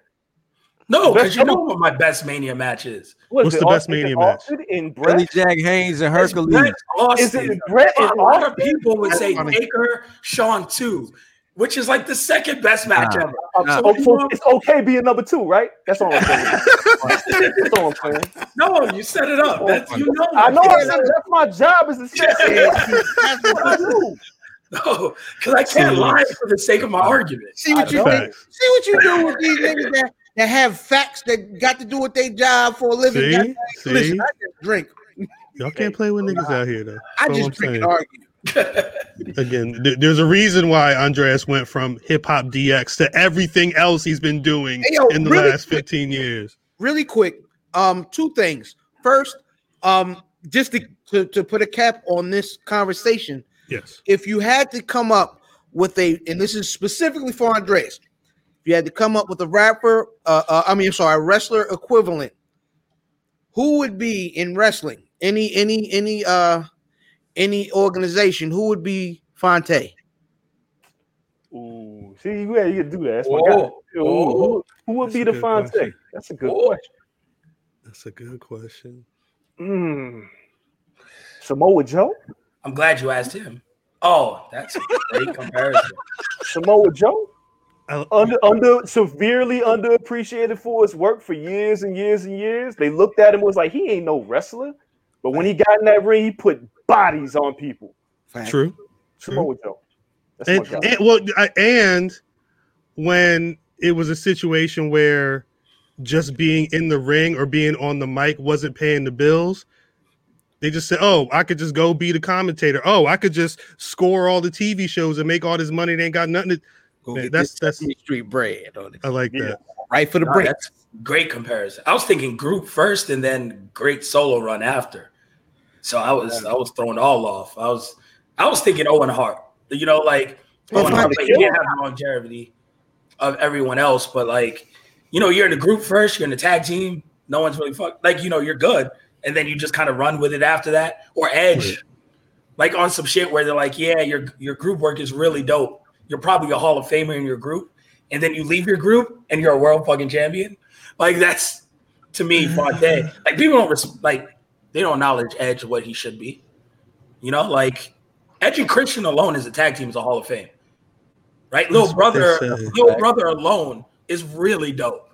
No, because you know what my best Mania match is. What is What's it, the best Austin Mania match? Austin and Billy Jack Haynes and It's Hercules. Bret Is it Bret and a lot of people would say funny. Baker, Shawn two, which is like the second best match Nah. ever. Nah. So Oh, so it's okay being number two, right? That's all I'm saying. (laughs) That's all I'm saying. no, you set it up. That's you know. I know that's, that's my job is to (laughs) say That's what I do. (laughs) No, because I can't So- lie for the sake of my argument. See what you know. do. See what you do with these niggas that, that have facts that got to do with their job for a living. See? Goddamn, See? Listen, I just drink. Y'all can't play with (laughs) niggas out here, though. I That's all just I'm drink and argue. (laughs) Again, th- there's a reason why Andreas went from HipHopDX to everything else he's been doing Hey, yo, in the really last 15 years. Really quick, um, two things. First, um, just to, to, to put a cap on this conversation, Yes. if you had to come up with a, and this is specifically for Andreas, if you had to come up with a rapper, uh, uh I mean, sorry, a wrestler equivalent, who would be in wrestling? Any, any, any, uh, any organization? Who would be Phonte? Ooh, see, yeah, you can do that. That's my Oh, guy. Ooh, oh. who, who would That's be the good Phonte? question. That's a good Oh. question. That's a good question. Mm. Samoa Joe? I'm glad you asked him. Oh, that's a great (laughs) comparison. Samoa Joe? Uh, under, under severely underappreciated for his work for years and years and years. They looked at him and was like, he ain't no wrestler. But when he got in that ring, he put bodies on people. true. Samoa Joe. And, and well, and when it was a situation where just being in the ring or being on the mic wasn't paying the bills, they just said, "Oh, I could just go be the commentator. Oh, I could just score all the TV shows and make all this money. They ain't got nothing." To, Go Man, that's- that's- Sesame Street bread. on it. I like Yeah. that. Right for the Nah, break. great comparison. I was thinking group first and then great solo run after. So I was I was throwing all off. I was I was thinking Owen Hart. You know, like Well, Owen fine, Hart, the but he didn't have longevity of everyone else. But like, you know, you're in the group first, you're in the tag team. No one's really fuck like you know you're good, and then you just kind of run with it after that. Or Edge, like on some shit where they're like, yeah, your your group work is really dope. You're probably a Hall of Famer in your group, and then you leave your group and you're a world fucking champion. Like that's to me mm-hmm. Phonte. Like people don't res- like they don't acknowledge Edge what he should be. You know, like Edge and Christian alone as a tag team is a Hall of Fame, right? Little That's what brother, say. little brother alone is really dope.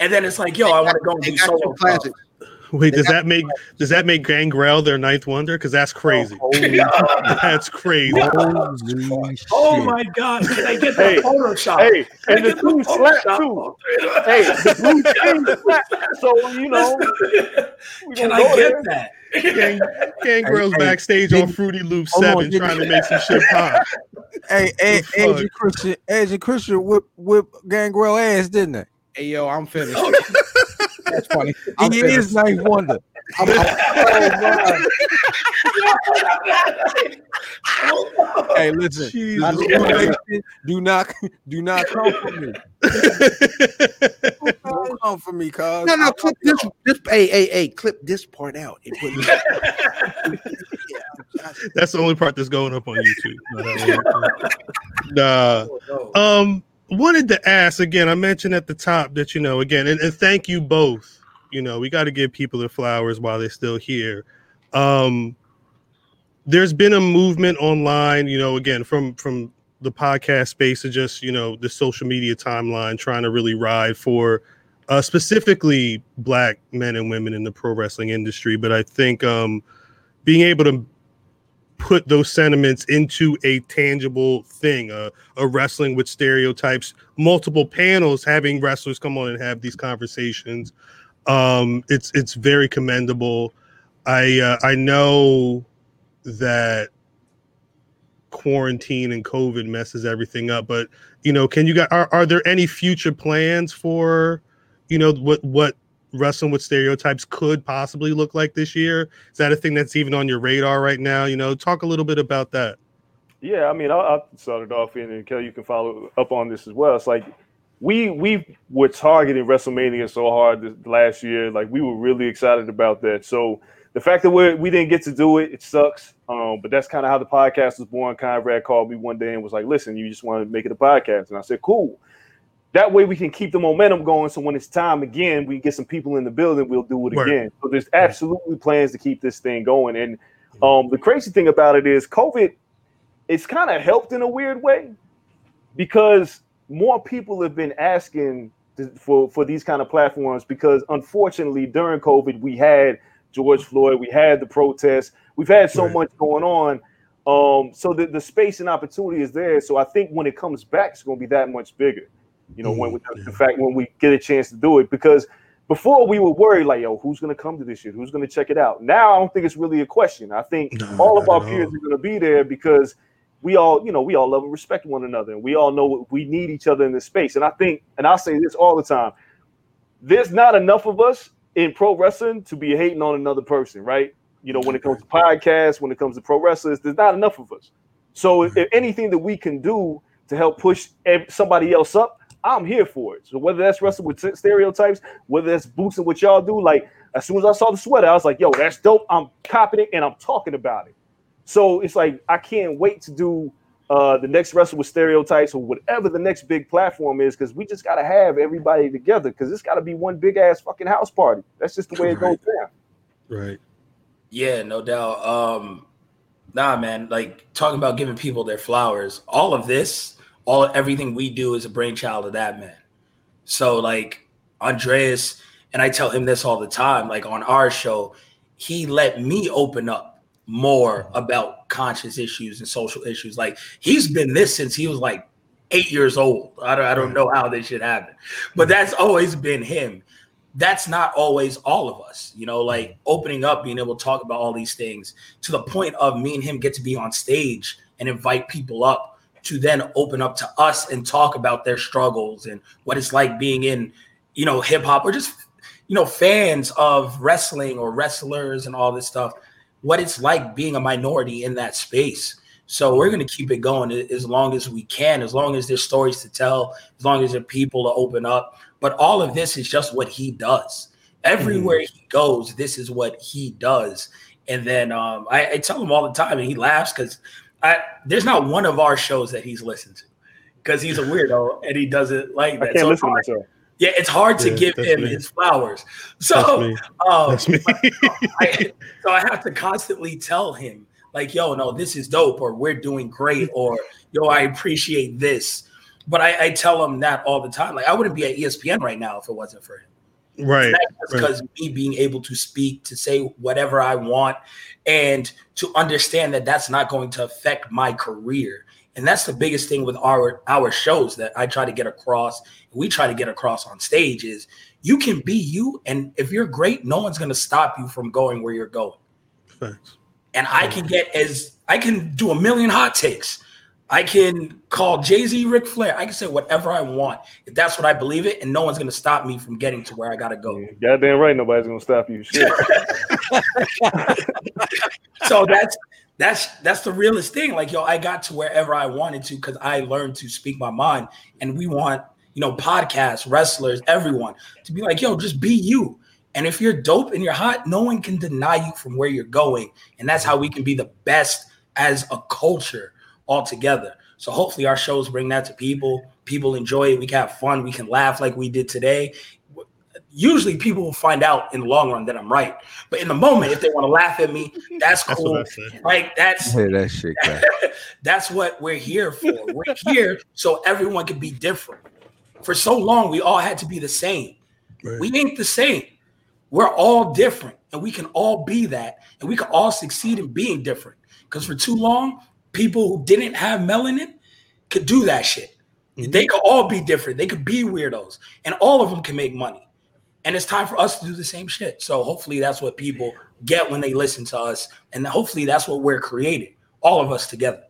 And then it's like, yo, I want to go and do got solo two stuff. classics. (laughs) Wait, does that make does that make Gangrel their ninth wonder? Because that's oh, crazy. (laughs) That's crazy. Holy Oh my god! Can I get the Hey, Photoshop? Hey, Can and the get two slap Photoshop? too. Hey, the blue (laughs) team slap. So you know, we Can gonna I get there. that? Gang, Gangrel's Hey, hey, backstage did- on Fruity Loop hold on, Seven, trying to make some shit pop. Hey, Ed, The Edge and Christian, Edge and Christian whip whip Gangrel ass, didn't they? Hey yo, I'm finished. That's funny. He I'm is finished. ninth wonder. I'm, I'm, Hey, listen, Jesus do not do not come for me. (laughs) Don't come for me, cuz. no, no, clip this. This. Hey, hey, hey, clip this part out. and put it- That's the only part that's going up on YouTube. Nah. No. Um, wanted to ask again. I mentioned at the top that you know again, and, and thank you both You know, we got to give people their flowers while they're still here. Um, there's been a movement online, you know, again from from the podcast space to just you know the social media timeline, trying to really ride for uh, specifically black men and women in the pro wrestling industry. But I think um, being able to put those sentiments into a tangible thing, uh, a wrestling with stereotypes, multiple panels, having wrestlers come on and have these conversations. Um, it's it's very commendable. I uh, I know that quarantine and COVID messes everything up, but you know, can you guys are, are there any future plans for you know what what wrestling with stereotypes could possibly look like this year? Is that a thing that's even on your radar right now? You know, talk a little bit about that. Yeah, I mean, I'll, I'll start it off, and Kelly, you can follow up on this as well. It's like we we were targeting WrestleMania so hard this last year, like we were really excited about that. So the fact that we we didn't get to do it, it sucks. Um, but that's kind of how the podcast was born. Conrad called me one day and was like, "Listen, you just want to make it a podcast," and I said, "Cool." That way we can keep the momentum going. So when it's time again, we get some people in the building, we'll do it Word. again. So there's absolutely plans to keep this thing going. And um, the crazy thing about it is COVID, it's kind of helped in a weird way because more people have been asking to, for for these kind of platforms because unfortunately during COVID we had George Floyd, we had the protests, we've had so Right. much going on. Um, so the, the space and opportunity is there. So I think when it comes back, it's going to be that much bigger. You know, when we, the fact when we get a chance to do it, because before we were worried like, yo, who's going to come to this shit? Who's going to check it out? Now I don't think it's really a question. I think No, all of our peers all. are going to be there because we all, you know, we all love and respect one another, and we all know we need each other in this space. And I think, and I say this all the time, there's not enough of us in pro wrestling to be hating on another person, right? You know, when it comes to podcasts, when it comes to pro wrestlers, there's not enough of us. So if, if anything that we can do to help push somebody else up, I'm here for it. So whether that's wrestling with stereotypes, whether that's boosting what y'all do, like as soon as I saw the sweater, I was like, yo, that's dope. I'm copying it and I'm talking about it. So it's like I can't wait to do uh, the next wrestle with stereotypes or whatever the next big platform is because we just got to have everybody together because it's got to be one big ass fucking house party. That's just the way it goes down. Right. Yeah, no doubt. Um, nah, man, like talking about giving people their flowers, all of this, all everything we do is a brainchild of that man. So like Andreas, and I tell him this all the time, like on our show, he let me open up more about conscious issues and social issues. Like he's been this since he was like eight years old. I don't, I don't know how this should happen, but that's always been him that's not always all of us, you know, like opening up, being able to talk about all these things to the point of me and him get to be on stage and invite people up to then open up to us and talk about their struggles and what it's like being in, you know, hip hop or just, you know, fans of wrestling or wrestlers and all this stuff, what it's like being a minority in that space. So we're going to keep it going as long as we can, as long as there's stories to tell, as long as there are people to open up. But all of this is just what he does. Everywhere he goes, this is what he does. And then um, I, I tell him all the time, and he laughs because I there's not one of our shows that he's listened to because he's a weirdo and he doesn't like I that. can't So listen to myself. yeah, it's hard to Yeah, give him me. his flowers. That's So, me. um, That's me. I, so I have to constantly tell him, like, yo, no, this is dope, or we're doing great, or yo, I appreciate this. But I, I tell him that all the time. Like, I wouldn't be at ESPN right now if it wasn't for him. Right. Because me being able to speak, to say whatever I want, and to understand that that's not going to affect my career. And that's the biggest thing with our our shows that I try to get across. We try to get across on stage is you can be you, and if you're great, no one's going to stop you from going where you're going. Facts. And I can get as I can do a million hot takes. I can call Jay Z, Ric Flair. I can say whatever I want if that's what I believe it, and no one's going to stop me from getting to where I got to go. Goddamn right, nobody's gonna stop you. Shit. (laughs) so that's that's that's the realest thing. Like yo, I got to wherever I wanted to because I learned to speak my mind. And we want you know podcasts, wrestlers, everyone to be like yo, just be you. And if you're dope and you're hot, no one can deny you from where you're going. And that's how we can be the best as a culture altogether. So hopefully our shows bring that to people. People enjoy it. We can have fun. We can laugh like we did today. usually people will find out in the long run that I'm right. But in the moment, if they want to laugh at me, that's That's cool. what I. Like that's Hey, that shit. (laughs) that's what we're here for. We're here so everyone can be different. For so long, we all had to be the same. Right. We ain't the same. We're all different, and we can all be that, and we can all succeed in being different. Because for too long, people who didn't have melanin could do that shit. They could all be different. They could be weirdos, and all of them can make money. And it's time for us to do the same shit. So hopefully that's what people get when they listen to us, and hopefully that's what we're creating, all of us together.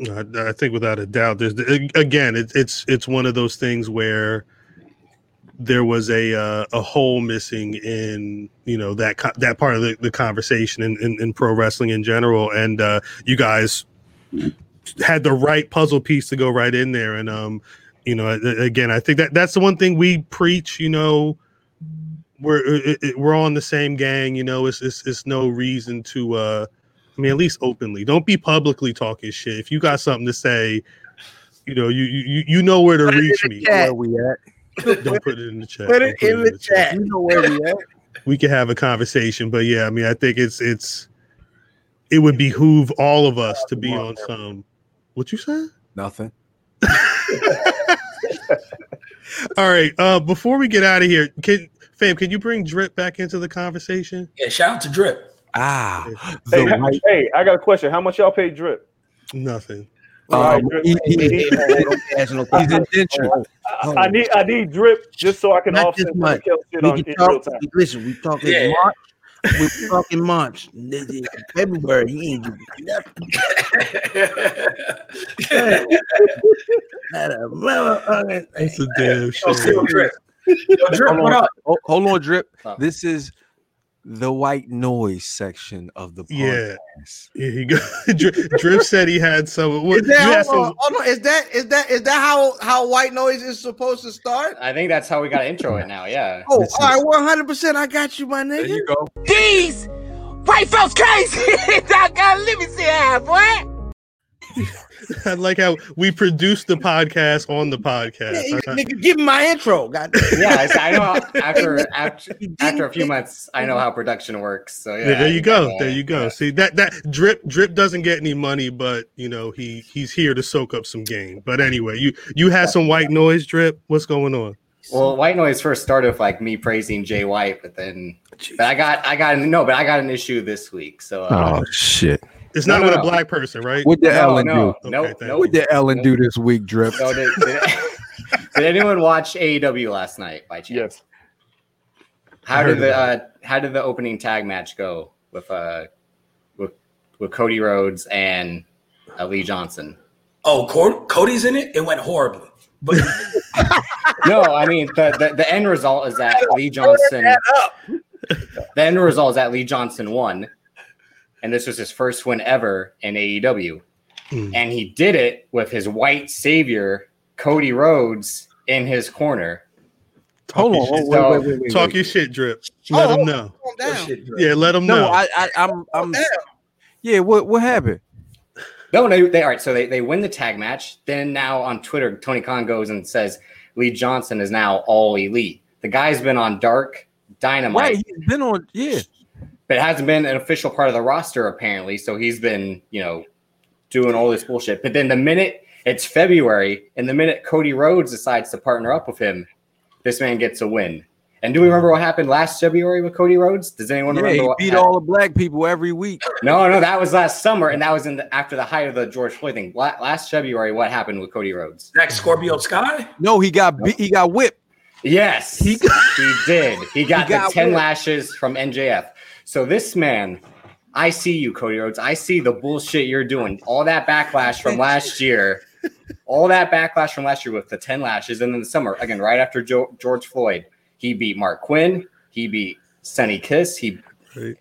I, I think without a doubt, there's again, it, it's it's one of those things where there was a uh, a hole missing in you know that co- that part of the, the conversation in, in, in pro wrestling in general, and uh, you guys had the right puzzle piece to go right in there, and um, you know, again, I think that that's the one thing we preach, you know. We're it, it- we're all in the same gang, you know. It's, it's it's no reason to uh I mean, at least openly. Don't be publicly talking shit. If you got something to say, you know, you you you know where to Put reach me. chat. Where we at? Don't put it in the chat. Put Don't it in the chat. You know where we at? We can have a conversation, but yeah, I mean, I think it's it's it would behoove all of us to be on some. What you say? Nothing. (laughs) All right. Uh, before we get out of here, can fam, can you bring Drip back into the conversation? Yeah, shout out to Drip. Ah, Hey, the white. hey, I got a question. How much y'all pay Drip? Nothing. Um, he, he, Hey, hey, don't ask no questions. I, I need I need Drip just so I can Not offset this some shit We on can in talk. time. Listen, we talking Yeah. March. We're talking March. This is February. He ain't giving nothing. (laughs) Not a motherfucker. It's a damn oh, Yo, shame. Seal Drip. Yo, Drip, Hold what on, up? Hold on, drip. Oh. This is the white noise section of the Yeah. podcast. Here you go. (laughs) Drip, Drip said he had some. What, is, that, hold on, hold on. is that is that is that how how white noise is supposed to start? I think that's how we got to intro it now. Yeah. Oh, This all right, one hundred percent. I got you, my nigga. There nigga. you go. These white folks crazy. (laughs) Doggone, let me see how, boy. I like how we produce the podcast on the Yeah, podcast. you- I- I- nigga, give me my intro. God Yeah, I, I know. After (laughs) after after a few months, I know how production works. So yeah. Yeah, there you go. There you go. yeah. See that that drip drip doesn't get any money, but you know he he's here to soak up some game. But anyway, you you had some white noise drip. What's going on? Well, White Noise first started with like me praising Jay White, but then, but I got I got no, but I got an issue this week. So uh, Oh shit! It's No, not no, with no. a black person, right? What did no, Ellen no, do? no, Okay, no, thank What did Ellen do this week, drip? So did, did, did anyone watch AEW last night by chance? Yes. How did the uh, how did the opening tag match go with uh with with Cody Rhodes and uh, Lee Johnson? Oh, Co- Cody's in it. It went horribly. But (laughs) (laughs) No, I mean the, the the end result is that Lee Johnson. The end result is that Lee Johnson won, and this was his first win ever in AEW, Hmm. and he did it with his white savior Cody Rhodes in his corner. Hold on. shit. Wait, wait, wait, wait, Talk wait. your shit, drip. Let Oh, him know. Oh, down. Yeah, let him No, know. I, I, I'm, I'm. Yeah, what, what happened? No, no, they all right. So they, they win the tag match. Then now on Twitter, Tony Khan goes and says Lee Johnson is now all elite. The guy's been on Dark Dynamite, Right, he's been on. Yeah, but it hasn't been an official part of the roster apparently. So he's been, you know, doing all this bullshit. But then the minute it's February and the minute Cody Rhodes decides to partner up with him, this man gets a win. And do we remember what happened last February with Cody Rhodes? Does anyone yeah, remember he what beat happened? all the black people every week. No, no, that was last summer, and that was in the, after the height of the George Floyd thing. La- Last February, what happened with Cody Rhodes? Next Scorpio Sky. No, he got beat, he got whipped. Yes, he, he did. He got, (laughs) got the 10 whipped. lashes from MJF. So this man, I see you, Cody Rhodes. I see the bullshit you're doing. All that backlash from last year. All that backlash from last year with the 10 lashes. And then the summer, again, right after jo- George Floyd, he beat Marq Quen. He beat Sonny Kiss. He Right.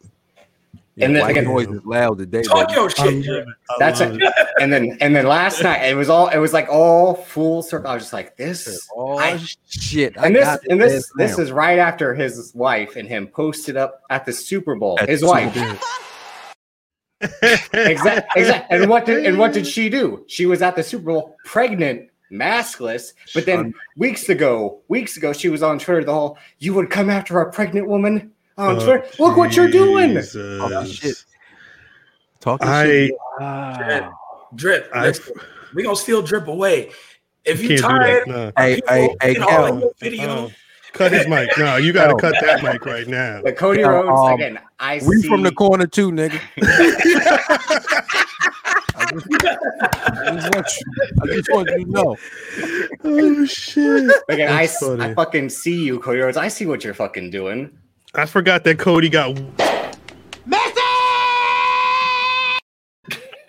Yeah, And then white again- noise is loud today. Talk baby. your shit. Drip. that's love it. (laughs) And then and then last night it was all it was like all full circle. I was just like, this Oh I- shit! I and this and this this now. is right after his wife and him posted up at the Super Bowl. At his wife, exactly, (laughs) exactly. And what did and what did she do? She was at the Super Bowl, pregnant maskless. But then weeks ago, weeks ago, she was on Twitter. The whole you would come after a pregnant woman on Oh, Twitter. Look what you're doing. Oh, shit. Talking I shit. Drip, drip. I- listen, we gonna steal drip away. If you can't do tired, that. Hey, people hey, hey, in all of Kel. your video, No. Cut his mic. No, you got to cut that mic right now. But Cody Rhodes um, again. I We see. from the corner too, nigga. I just, I just want you, I just want you to know. Oh shit! Again, I, That's s- I funny. fucking see you, Cody Rhodes. I see what you're fucking doing. I forgot that Cody got.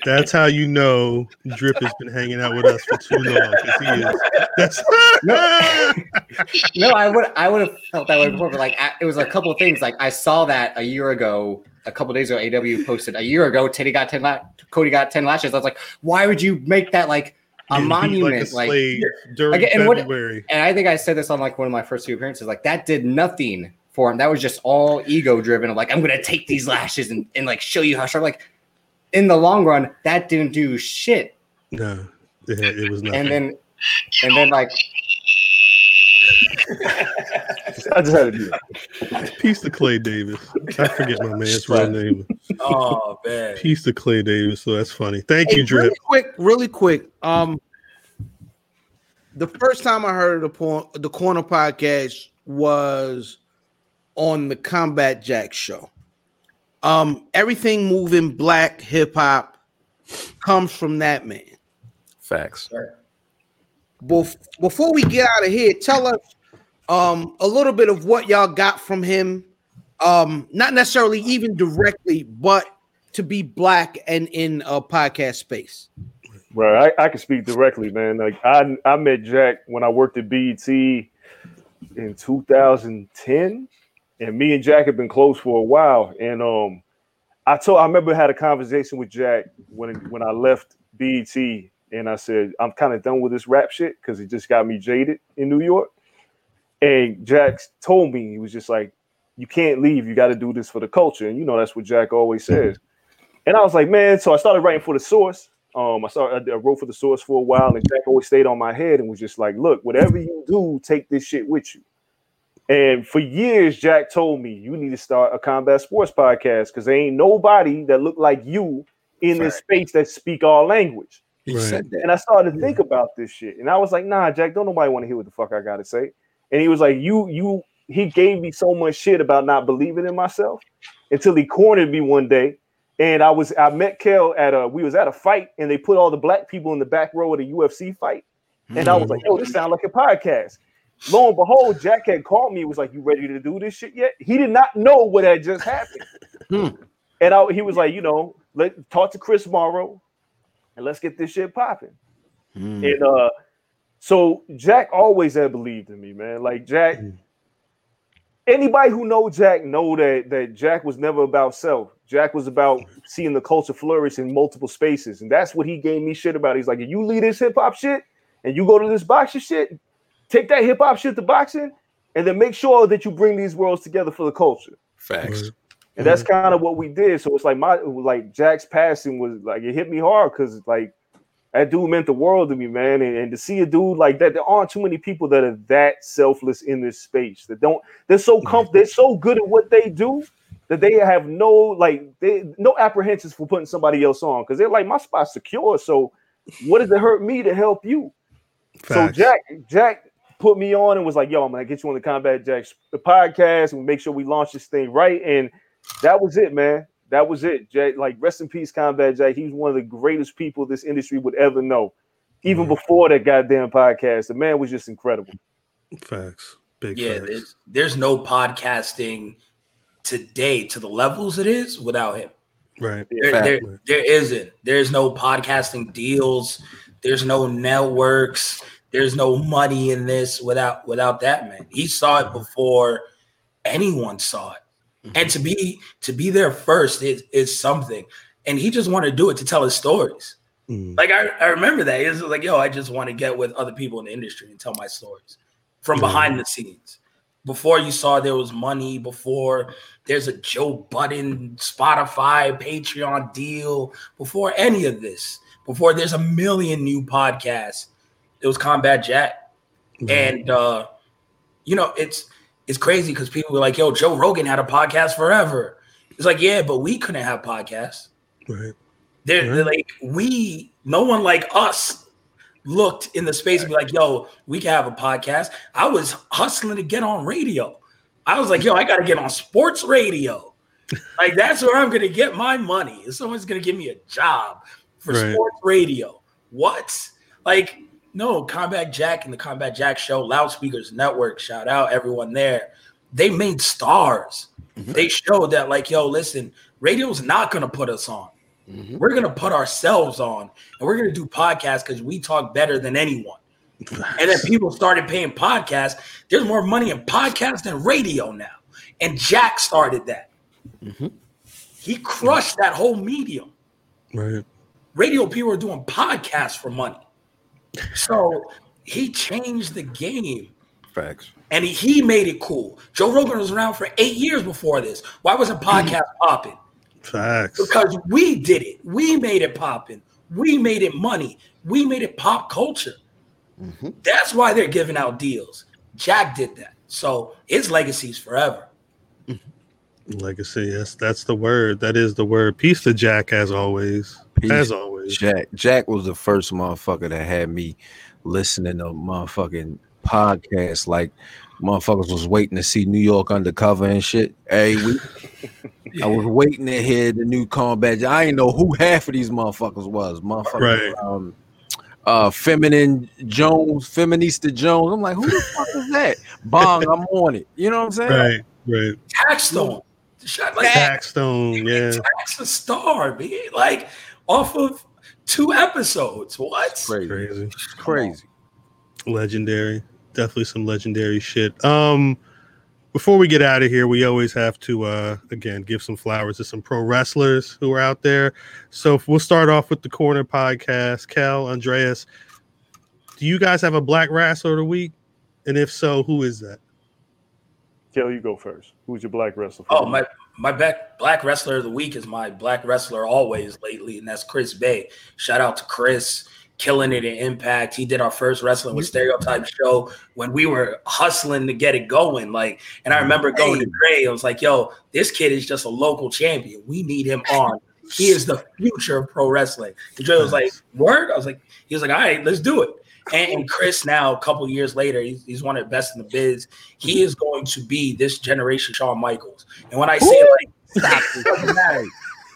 That's how you know Drip has been hanging out with us for too long. he is. That's (laughs) No, I would I would have felt that way before, but like I, it was a couple of things. Like I saw that a year ago, a couple of days ago. AW posted a year ago. Teddy got ten. La- Cody got ten lashes. I was like, why would you make that like a beat monument? like a Like, during Again, and what- February. and I think I said this on like one of my first few appearances. Like that did nothing for him. That was just all ego driven. Of like I'm gonna take these lashes and, and like show you how sharp. Like in the long run, that didn't do shit. No, it, it was nothing. And then and then like (laughs) I just had to do that. Piece of Clay Davis. I forget my man's real name. oh man, Piece of Clay Davis. So that's funny. Thank Hey, you, Drip. really quick, really quick. Um, the first time I heard the por- the corner podcast was on the Combat Jack show. Um, everything moving black hip hop comes from that man. Facts. Bef- before we get out of here, tell us um a little bit of what y'all got from him. Um, not necessarily even directly, but to be black and in a podcast space. Right, I, I can speak directly, man. Like I I met Jack when I worked at BET in 2010, and me and Jack have been close for a while. And um, I told I remember I had a conversation with Jack when when I left BET, and I said I'm kind of done with this rap shit because it just got me jaded in New York. And Jack told me he was just like, "You can't leave. You got to do this for the culture." And you know that's what Jack always says. And I was like, man. So I started writing for the Source. Um, I started. I wrote for the Source for a while, and Jack always stayed on my head and was just like, "Look, whatever you do, take this shit with you." And for years, Jack told me, "You need to start a combat sports podcast because there ain't nobody that look like you in this space that speak our language." He Right. said that. And I started to think about this shit, and I was like, "Nah, Jack, don't nobody want to hear what the fuck I gotta say." And he was like, "You, you." He gave me so much shit about not believing in myself until he cornered me one day, and I was I met Kel at a we was at a fight, and they put all the black people in the back row of the UFC fight, and I was mm-hmm. like, "Yo, this sounds like a podcast." Lo and behold, Jack had called me. Was like, "You ready to do this shit yet?" He did not know what had just happened, Hmm. and I, he was like, "You know, let talk to Chris Morrow, and let's get this shit popping." Hmm. And uh, so Jack always had believed in me, man. Like Jack, anybody who know Jack know that that Jack was never about self. Jack was about seeing the culture flourish in multiple spaces, and that's what he gave me shit about. He's like, if you lead this hip hop shit and you go to this boxing shit, take that hip hop shit to boxing, and then make sure that you bring these worlds together for the culture. Facts. And that's kind of what we did. So it's like my like Jack's passing was like it hit me hard because like that dude meant the world to me, man. And, and to see a dude like that, there aren't too many people that are that selfless in this space. That don't they're so mm-hmm. comfortable, they're so good at what they do that they have no like they no apprehensions for putting somebody else on because they're like my spot's secure. So what does it hurt me to help you? So Jack Jack put me on and was like, "Yo, I'm gonna get you on the Combat Jacks the podcast and make sure we launch this thing right." And that was it, man. That was it. Jack, like rest in peace, Combat Jack. He's one of the greatest people this industry would ever know. Even before that goddamn podcast, the man was just incredible. Facts. Big yeah. facts. There's, there's no podcasting today to the levels it is without him. Right. There, Fact. there, there isn't. There's no podcasting deals. There's no networks. There's no money in this without without that man. He saw it before anyone saw it, and to be to be there first is is something. And he just wanted to do it to tell his stories. Mm. Like I, I remember that. He was like, "Yo, I just want to get with other people in the industry and tell my stories from Yeah. behind the scenes." Before you saw there was money, before there's a Joe Budden, Spotify, Patreon deal, before any of this, before there's a million new podcasts, It was Combat Jack, and uh, you know it's it's crazy because people were like, "Yo, Joe Rogan had a podcast forever." It's like, yeah, but we couldn't have podcasts. Right. They're, they're like we, no one like us looked in the space and be like, yo, we can have a podcast. I was hustling to get on radio. I was like, yo, I got to get on sports radio. like that's where I'm gonna get my money. If someone's gonna give me a job for Right. sports radio, what? Like, no, Combat Jack and the Combat Jack Show, Loudspeakers Network, shout out everyone there. They made stars. Mm-hmm. They showed that, like, yo, listen, radio's not gonna put us on. Mm-hmm. We're gonna put ourselves on, and we're gonna do podcasts because we talk better than anyone. And then (laughs) people started paying podcasts. There's more money in podcasts than radio now. And Jack started that. Mm-hmm. He crushed that whole medium. Right. Radio people are doing podcasts for money. So he changed the game Facts. and he, he made it cool. Joe Rogan was around for eight years before this. Why wasn't mm. podcast popping? Facts. Because we did it. We made it popping. We made it money. We made it pop culture. Mm-hmm. That's why they're giving out deals. Jack did that. So his legacy's forever. Mm-hmm. Legacy. Yes, that's the word. That is the word. Peace to Jack as always. Peace. As always. Jack Jack was the first motherfucker that had me listening to motherfucking podcasts like motherfuckers was waiting to see New York undercover and shit. Hey, we I was (laughs) waiting to hear the new combat. I didn't know who half of these motherfuckers was. Motherfucker, Right. um, uh, feminine Jones, feminista Jones. I'm like, who the fuck is that? Bong, I'm on it. You know what I'm saying? Right. Right. Taxstone. Shot like Backstone. Yeah. Tax a star, man. Like off of two episodes. What? Crazy, Crazy. crazy. Legendary. Definitely some legendary shit. Um before we get out of here, we always have to uh again give some flowers to some pro wrestlers who are out there. So we'll start off with the corner podcast. Kel, Andreas, do you guys have a black wrestler of the week? And if so, who is that? Kel, you go first. Who's your black wrestler? for Oh, my week? My back black wrestler of the week is my black wrestler always lately, and that's Chris Bey. Shout out to Chris, killing it in Impact. He did our first wrestling with mm-hmm. stereotype show when we were hustling to get it going. Like, and I mm-hmm. remember going to Gray. I was like, "Yo, this kid is just a local champion. We need him on. He is the future of pro wrestling." And Dre was like, "Word?" I was like, "He was like, all right, let's do it." And, and Chris, now a couple years later, he's, he's one of the best in the biz. He is going to be this generation Shawn Michaels. And when I say like, stop, it doesn't matter.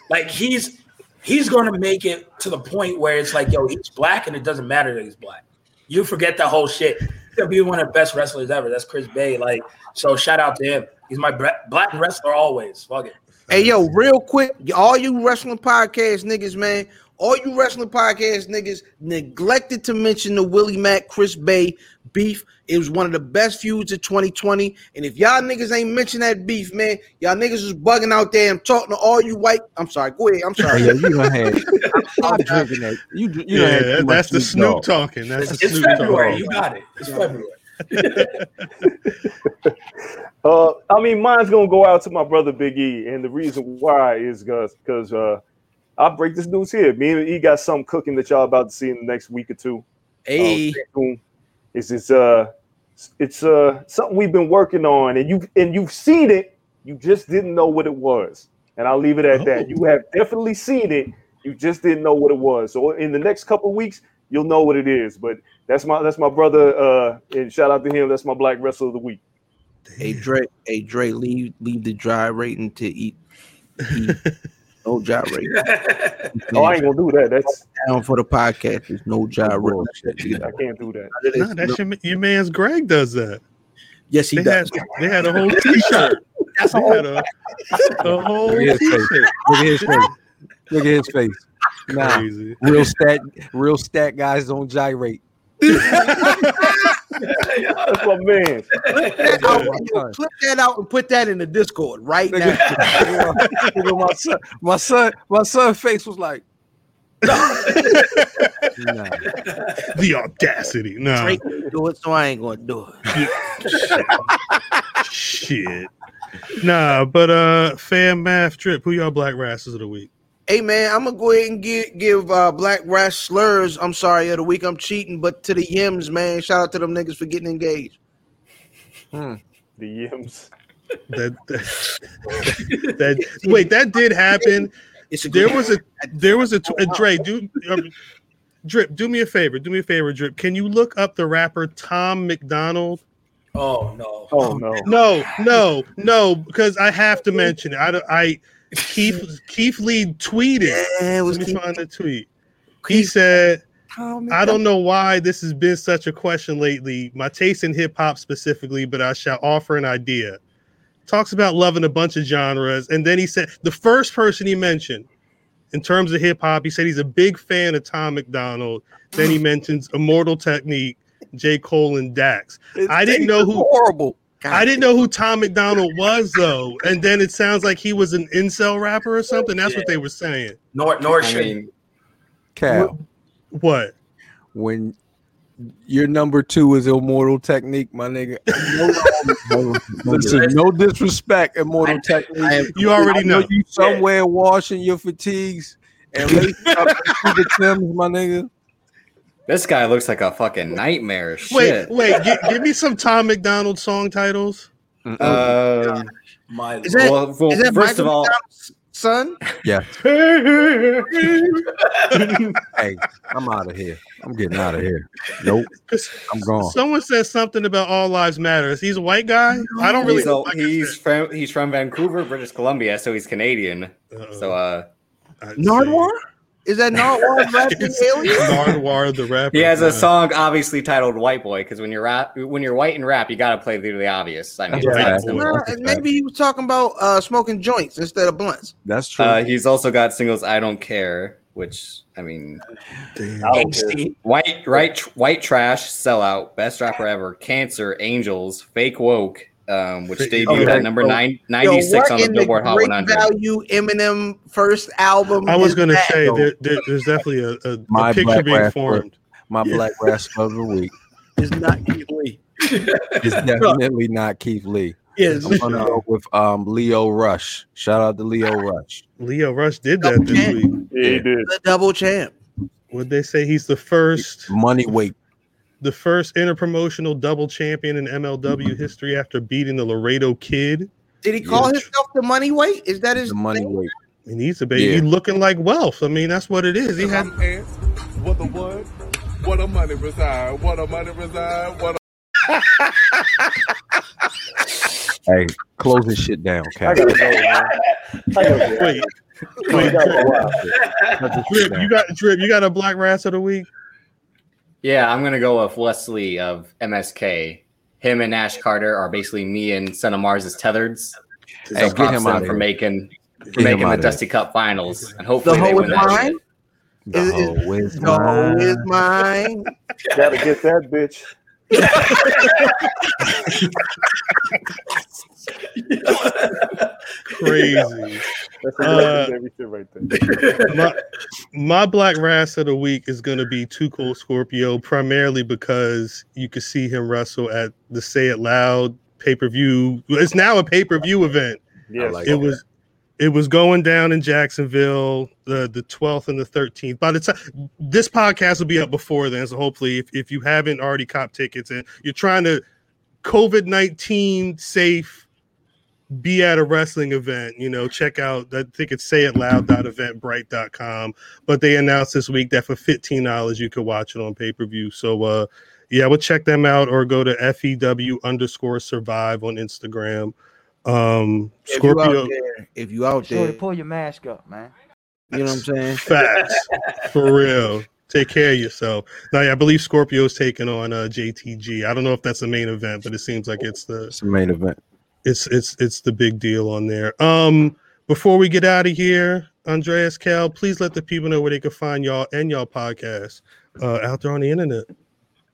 Like he's he's going to make it to the point where it's like, yo, he's black, and it doesn't matter that he's black. You forget that whole shit. He's gonna be one of the best wrestlers ever. That's Chris Bey. Like, so shout out to him. He's my black wrestler always. Fuck it. Hey yo, real quick, all you wrestling podcast niggas, man, all you wrestling podcast niggas neglected to mention the Willie Mack Chris Bey beef. It was one of the best feuds of 2020. And if y'all niggas ain't mention that beef, man, y'all niggas is bugging out there. I'm talking to all you white. I'm sorry, go ahead. I'm sorry. yo, you done had (laughs) I'm drinking that. You, you yeah, had too that- much that's the Snoop Snoop Dogg. talking. That's It's, the it's Snoop February. talking. You got it. It's February. (laughs) Uh, I mean, mine's gonna go out to my brother Big E, and the reason why is because because uh, I'll break this news here. Me and E got something cooking that y'all about to see in the next week or two. Hey, stay tuned. It's it's uh it's uh something we've been working on, and you and you've seen it. You just didn't know what it was, and I'll leave it at that. Oh. You have definitely seen it. You just didn't know what it was. So in the next couple of weeks, you'll know what it is. But that's my that's my brother. Uh, and shout out to him. That's my black wrestler of the week. hey Dre, hey Dre, leave leave the dry rating to eat. eat. (laughs) No dry rating. (laughs) Oh, I ain't gonna do that. That's down for the podcast. There's no dry rating. I can't do that. Nah, that's your, your man's Greg does that. Yes, he They does. had, they had a whole (laughs) t-shirt. That's They a whole had a, a whole Look at his face. t-shirt. Look at his face. Look at his face. Nah, Crazy. real stat, real stat guys don't gyrate. (laughs) That's my man. Clip that, out, yo, clip that out and put that in the Discord right now. Nigga, (laughs) nigga, my son, my son, my son face was like, nah. The audacity. No. Drake didn't do it, so I ain't gonna do it. (laughs) Shit. Nah, but uh fan math trip. Who y'all black rasses of the week? Hey man, I'm gonna go ahead and give give uh, Black Rash slurs. I'm sorry of the week. I'm cheating, but to the Yims, man, shout out to them niggas for getting engaged. (laughs) The yims. That, (laughs) that, that wait, that did happen. It's a There was a (laughs) there was a, tw- uh, Dre. Do um, drip. Do me a favor. Do me a favor, drip. Can you look up the rapper Tom MacDonald? Oh no. Oh no. No, no, no, because I have to mention it. I I Keith Keith Lee tweeted. Yeah, Let me Keith- find the tweet. He said, I don't know why this has been such a question lately. My taste in hip hop specifically, but I shall offer an idea. Talks about loving a bunch of genres. And then he said, the first person he mentioned in terms of hip hop, he said he's a big fan of Tom MacDonald. Then he (laughs) mentions Immortal Technique, J. Cole, and Dax. I didn't know who horrible. I didn't know who Tom MacDonald was though. And then it sounds like he was an incel rapper or something. That's what they were saying. Nor nor I should mean, Kel, What? when your number two is Immortal Technique, my nigga. No, listen, (laughs) no disrespect, Immortal Technique. You already I know know. you somewhere washing your fatigues and lacing up into the Timbs, my nigga. This guy looks like a fucking nightmare. Wait, Shit. wait, gi- give me some Tom MacDonald song titles. Um, my Is that, well, well, is that first Michael of all, McDonald's son? Yeah. (laughs) Hey, I'm out of here. I'm getting out of here. Nope, I'm gone. Someone says something about all lives matter. He's a white guy? I don't really he's, know. a- he's from he's from Vancouver, British Columbia, so he's Canadian. So uh, Nardwuar? Is that Nardwuar rapping alien? Nardwuar the rapper. he has a Yeah. song obviously titled "White Boy" because when you're rap, when you're white and rap, you got to play through the obvious. I mean, That's it's right. Nah, maybe he was talking about uh, smoking joints instead of blunts. That's true. Uh, he's also got singles "I Don't Care," which I mean, I don't care. HD. white right white trash sellout, best rapper ever, Cancer, Angels, Fake Woke, um, which Fake- debuted okay. at number Yo, nine, 96 what on the in Billboard Hot great 100. value Eminem first album? I was gonna say there, there, there's definitely a, a, a My picture being Raspberry. formed. my black rascal of the week (laughs) is not Keith Lee. it's (laughs) definitely not Keith Lee. Yes. I'm gonna go with um Lio Rush. Shout out to Lio Rush. Lio Rush did that this week. Yeah, he did. The double champ. Would they say he's the first Money weight. The first interpromotional double champion in MLW mm-hmm. history after beating the Laredo Kid? Did he call Yeah. himself the money weight? Is that his The money name? weight. He needs to be Yeah. he looking like wealth. I mean, that's what it is. He had What the what? What a money reside? What a money reside? What a (laughs) Hey, close this shit down, I go. (laughs) I gotta go. wait, I wait, gotta drip, go out. Cut this shit drip, you got drip, you got a black rats of the week. Yeah, I'm gonna go with Wes Lee of MSK. Him and Ash Carter are basically me and Son of Mars' tethereds. So Hey, get props him to them for here. making for Get making the. Dusty Cup finals, and hopefully The they hoe win is that mine? shit. The Is- is- is mine. is mine. Gotta get that bitch. Crazy. That's Uh, right there. (laughs) my, my black rass of the week is going to be 2 Cold Scorpio, primarily because you could see him wrestle at the Say It Loud pay per view. It's now a pay per view event. Yes. like It was it was going down in Jacksonville the the 12th and the 13th. By the time this podcast will be up before then, so hopefully, if, if you haven't already cop tickets and you're trying to COVID 19 safe be at a wrestling event, you know, check out I think it's say it loud.eventbrite.com. But they announced this week that for $15 you could watch it on pay-per-view. So uh yeah, we'll check them out or go to FEW underscore survive on Instagram. Um If Scorpio out there, if you out there, pull your mask up, man. you know what I'm saying? facts for real. Take care of yourself. Now, yeah, I believe Scorpio's taking on uh, JTG. I don't know if that's the main event, but it seems like it's the It's the main event. it's it's it's the big deal on there. Um, before we get out of here, Andreas Kel, please let the people know where they can find y'all and y'all podcast uh, out there on the internet.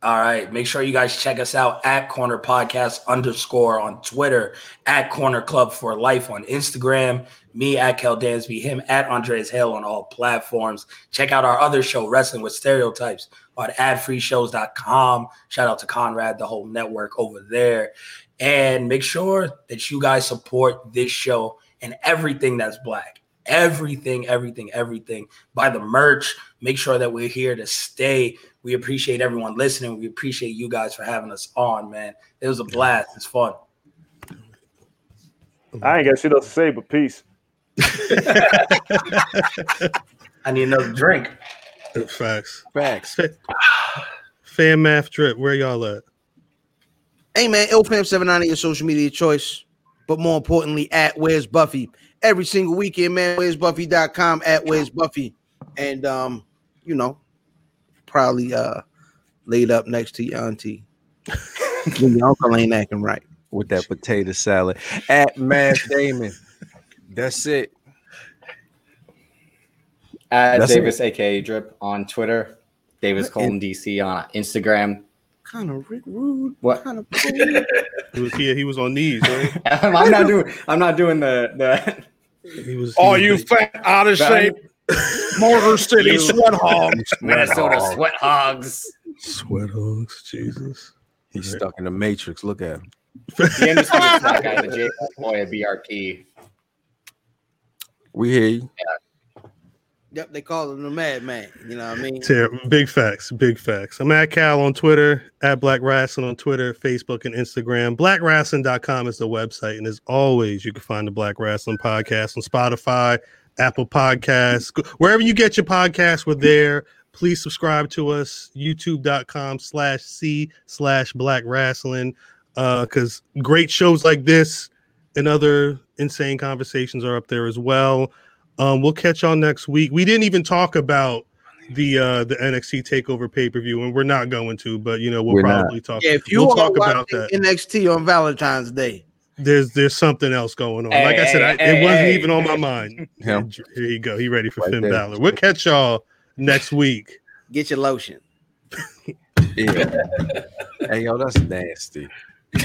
All right. Make sure you guys check us out at Corner Podcast underscore on Twitter, at Corner Club for Life on Instagram, me at Kel Dansby, him at Andreas Hale on all platforms. Check out our other show, Wrestling with Stereotypes, on adfreeshows.com. Shout out to Conrad, the whole network over there. And make sure that you guys support this show and everything that's black. everything, everything, everything. Buy the merch. Make sure that we're here to stay. We appreciate everyone listening. We appreciate you guys for having us on, man. It was a blast. It's fun. I ain't got shit else to say, but peace. (laughs) I need another drink. Facts. Facts. (sighs) Fan math drip. Where y'all at? Hey man, IlFam79 your social media choice, but more importantly, at Where's Buffy every single weekend, man. Where's Buffy.com at Where's Buffy, and um, you know, probably uh laid up next to your auntie. when your uncle ain't acting right. with that potato salad at Matt Damon. That's it. At That's Davis, aka Drip, on Twitter. Davis Colton DC on Instagram. Kind of rude. What? Kind of He was here. He was on knees. Right? (laughs) I'm not doing. I'm not doing the the. He was. Are he you fat, out of shape, Motor City You- sweat hogs? Minnesota Sweat Hogs. Sweat hogs? Jesus. He's stuck in the matrix. Look at him. The undisputed fat guy, the J boy at BRP. We hear you. Yep, they call him the Madman. You know what I mean? Ter- big facts, big facts. I'm at Cal on Twitter, at Black Rasslin' on Twitter, Facebook, and Instagram. BlackRasslin.com is the website. And as always, you can find the Black Rasslin' Podcast on Spotify, Apple Podcasts, wherever you get your podcasts, we're there. Please subscribe to us, youtube.com slash C slash Black Rasslin'. Because great shows like this and other insane conversations are up there as well. Um, we'll catch y'all next week. We didn't even talk about the uh the NXT takeover pay-per-view, and we're not going to, but you know, we'll We're not. probably talk. Yeah, if you we'll talk about watching that. NXT on Valentine's Day, There's there's something else going on. like I Hey, said, I, hey, it wasn't hey. even on my mind. (laughs) Him. Here you go. He ready for Right Finn there. Balor. We'll catch y'all next week. get your lotion. (laughs) Yeah. hey, yo, that's nasty.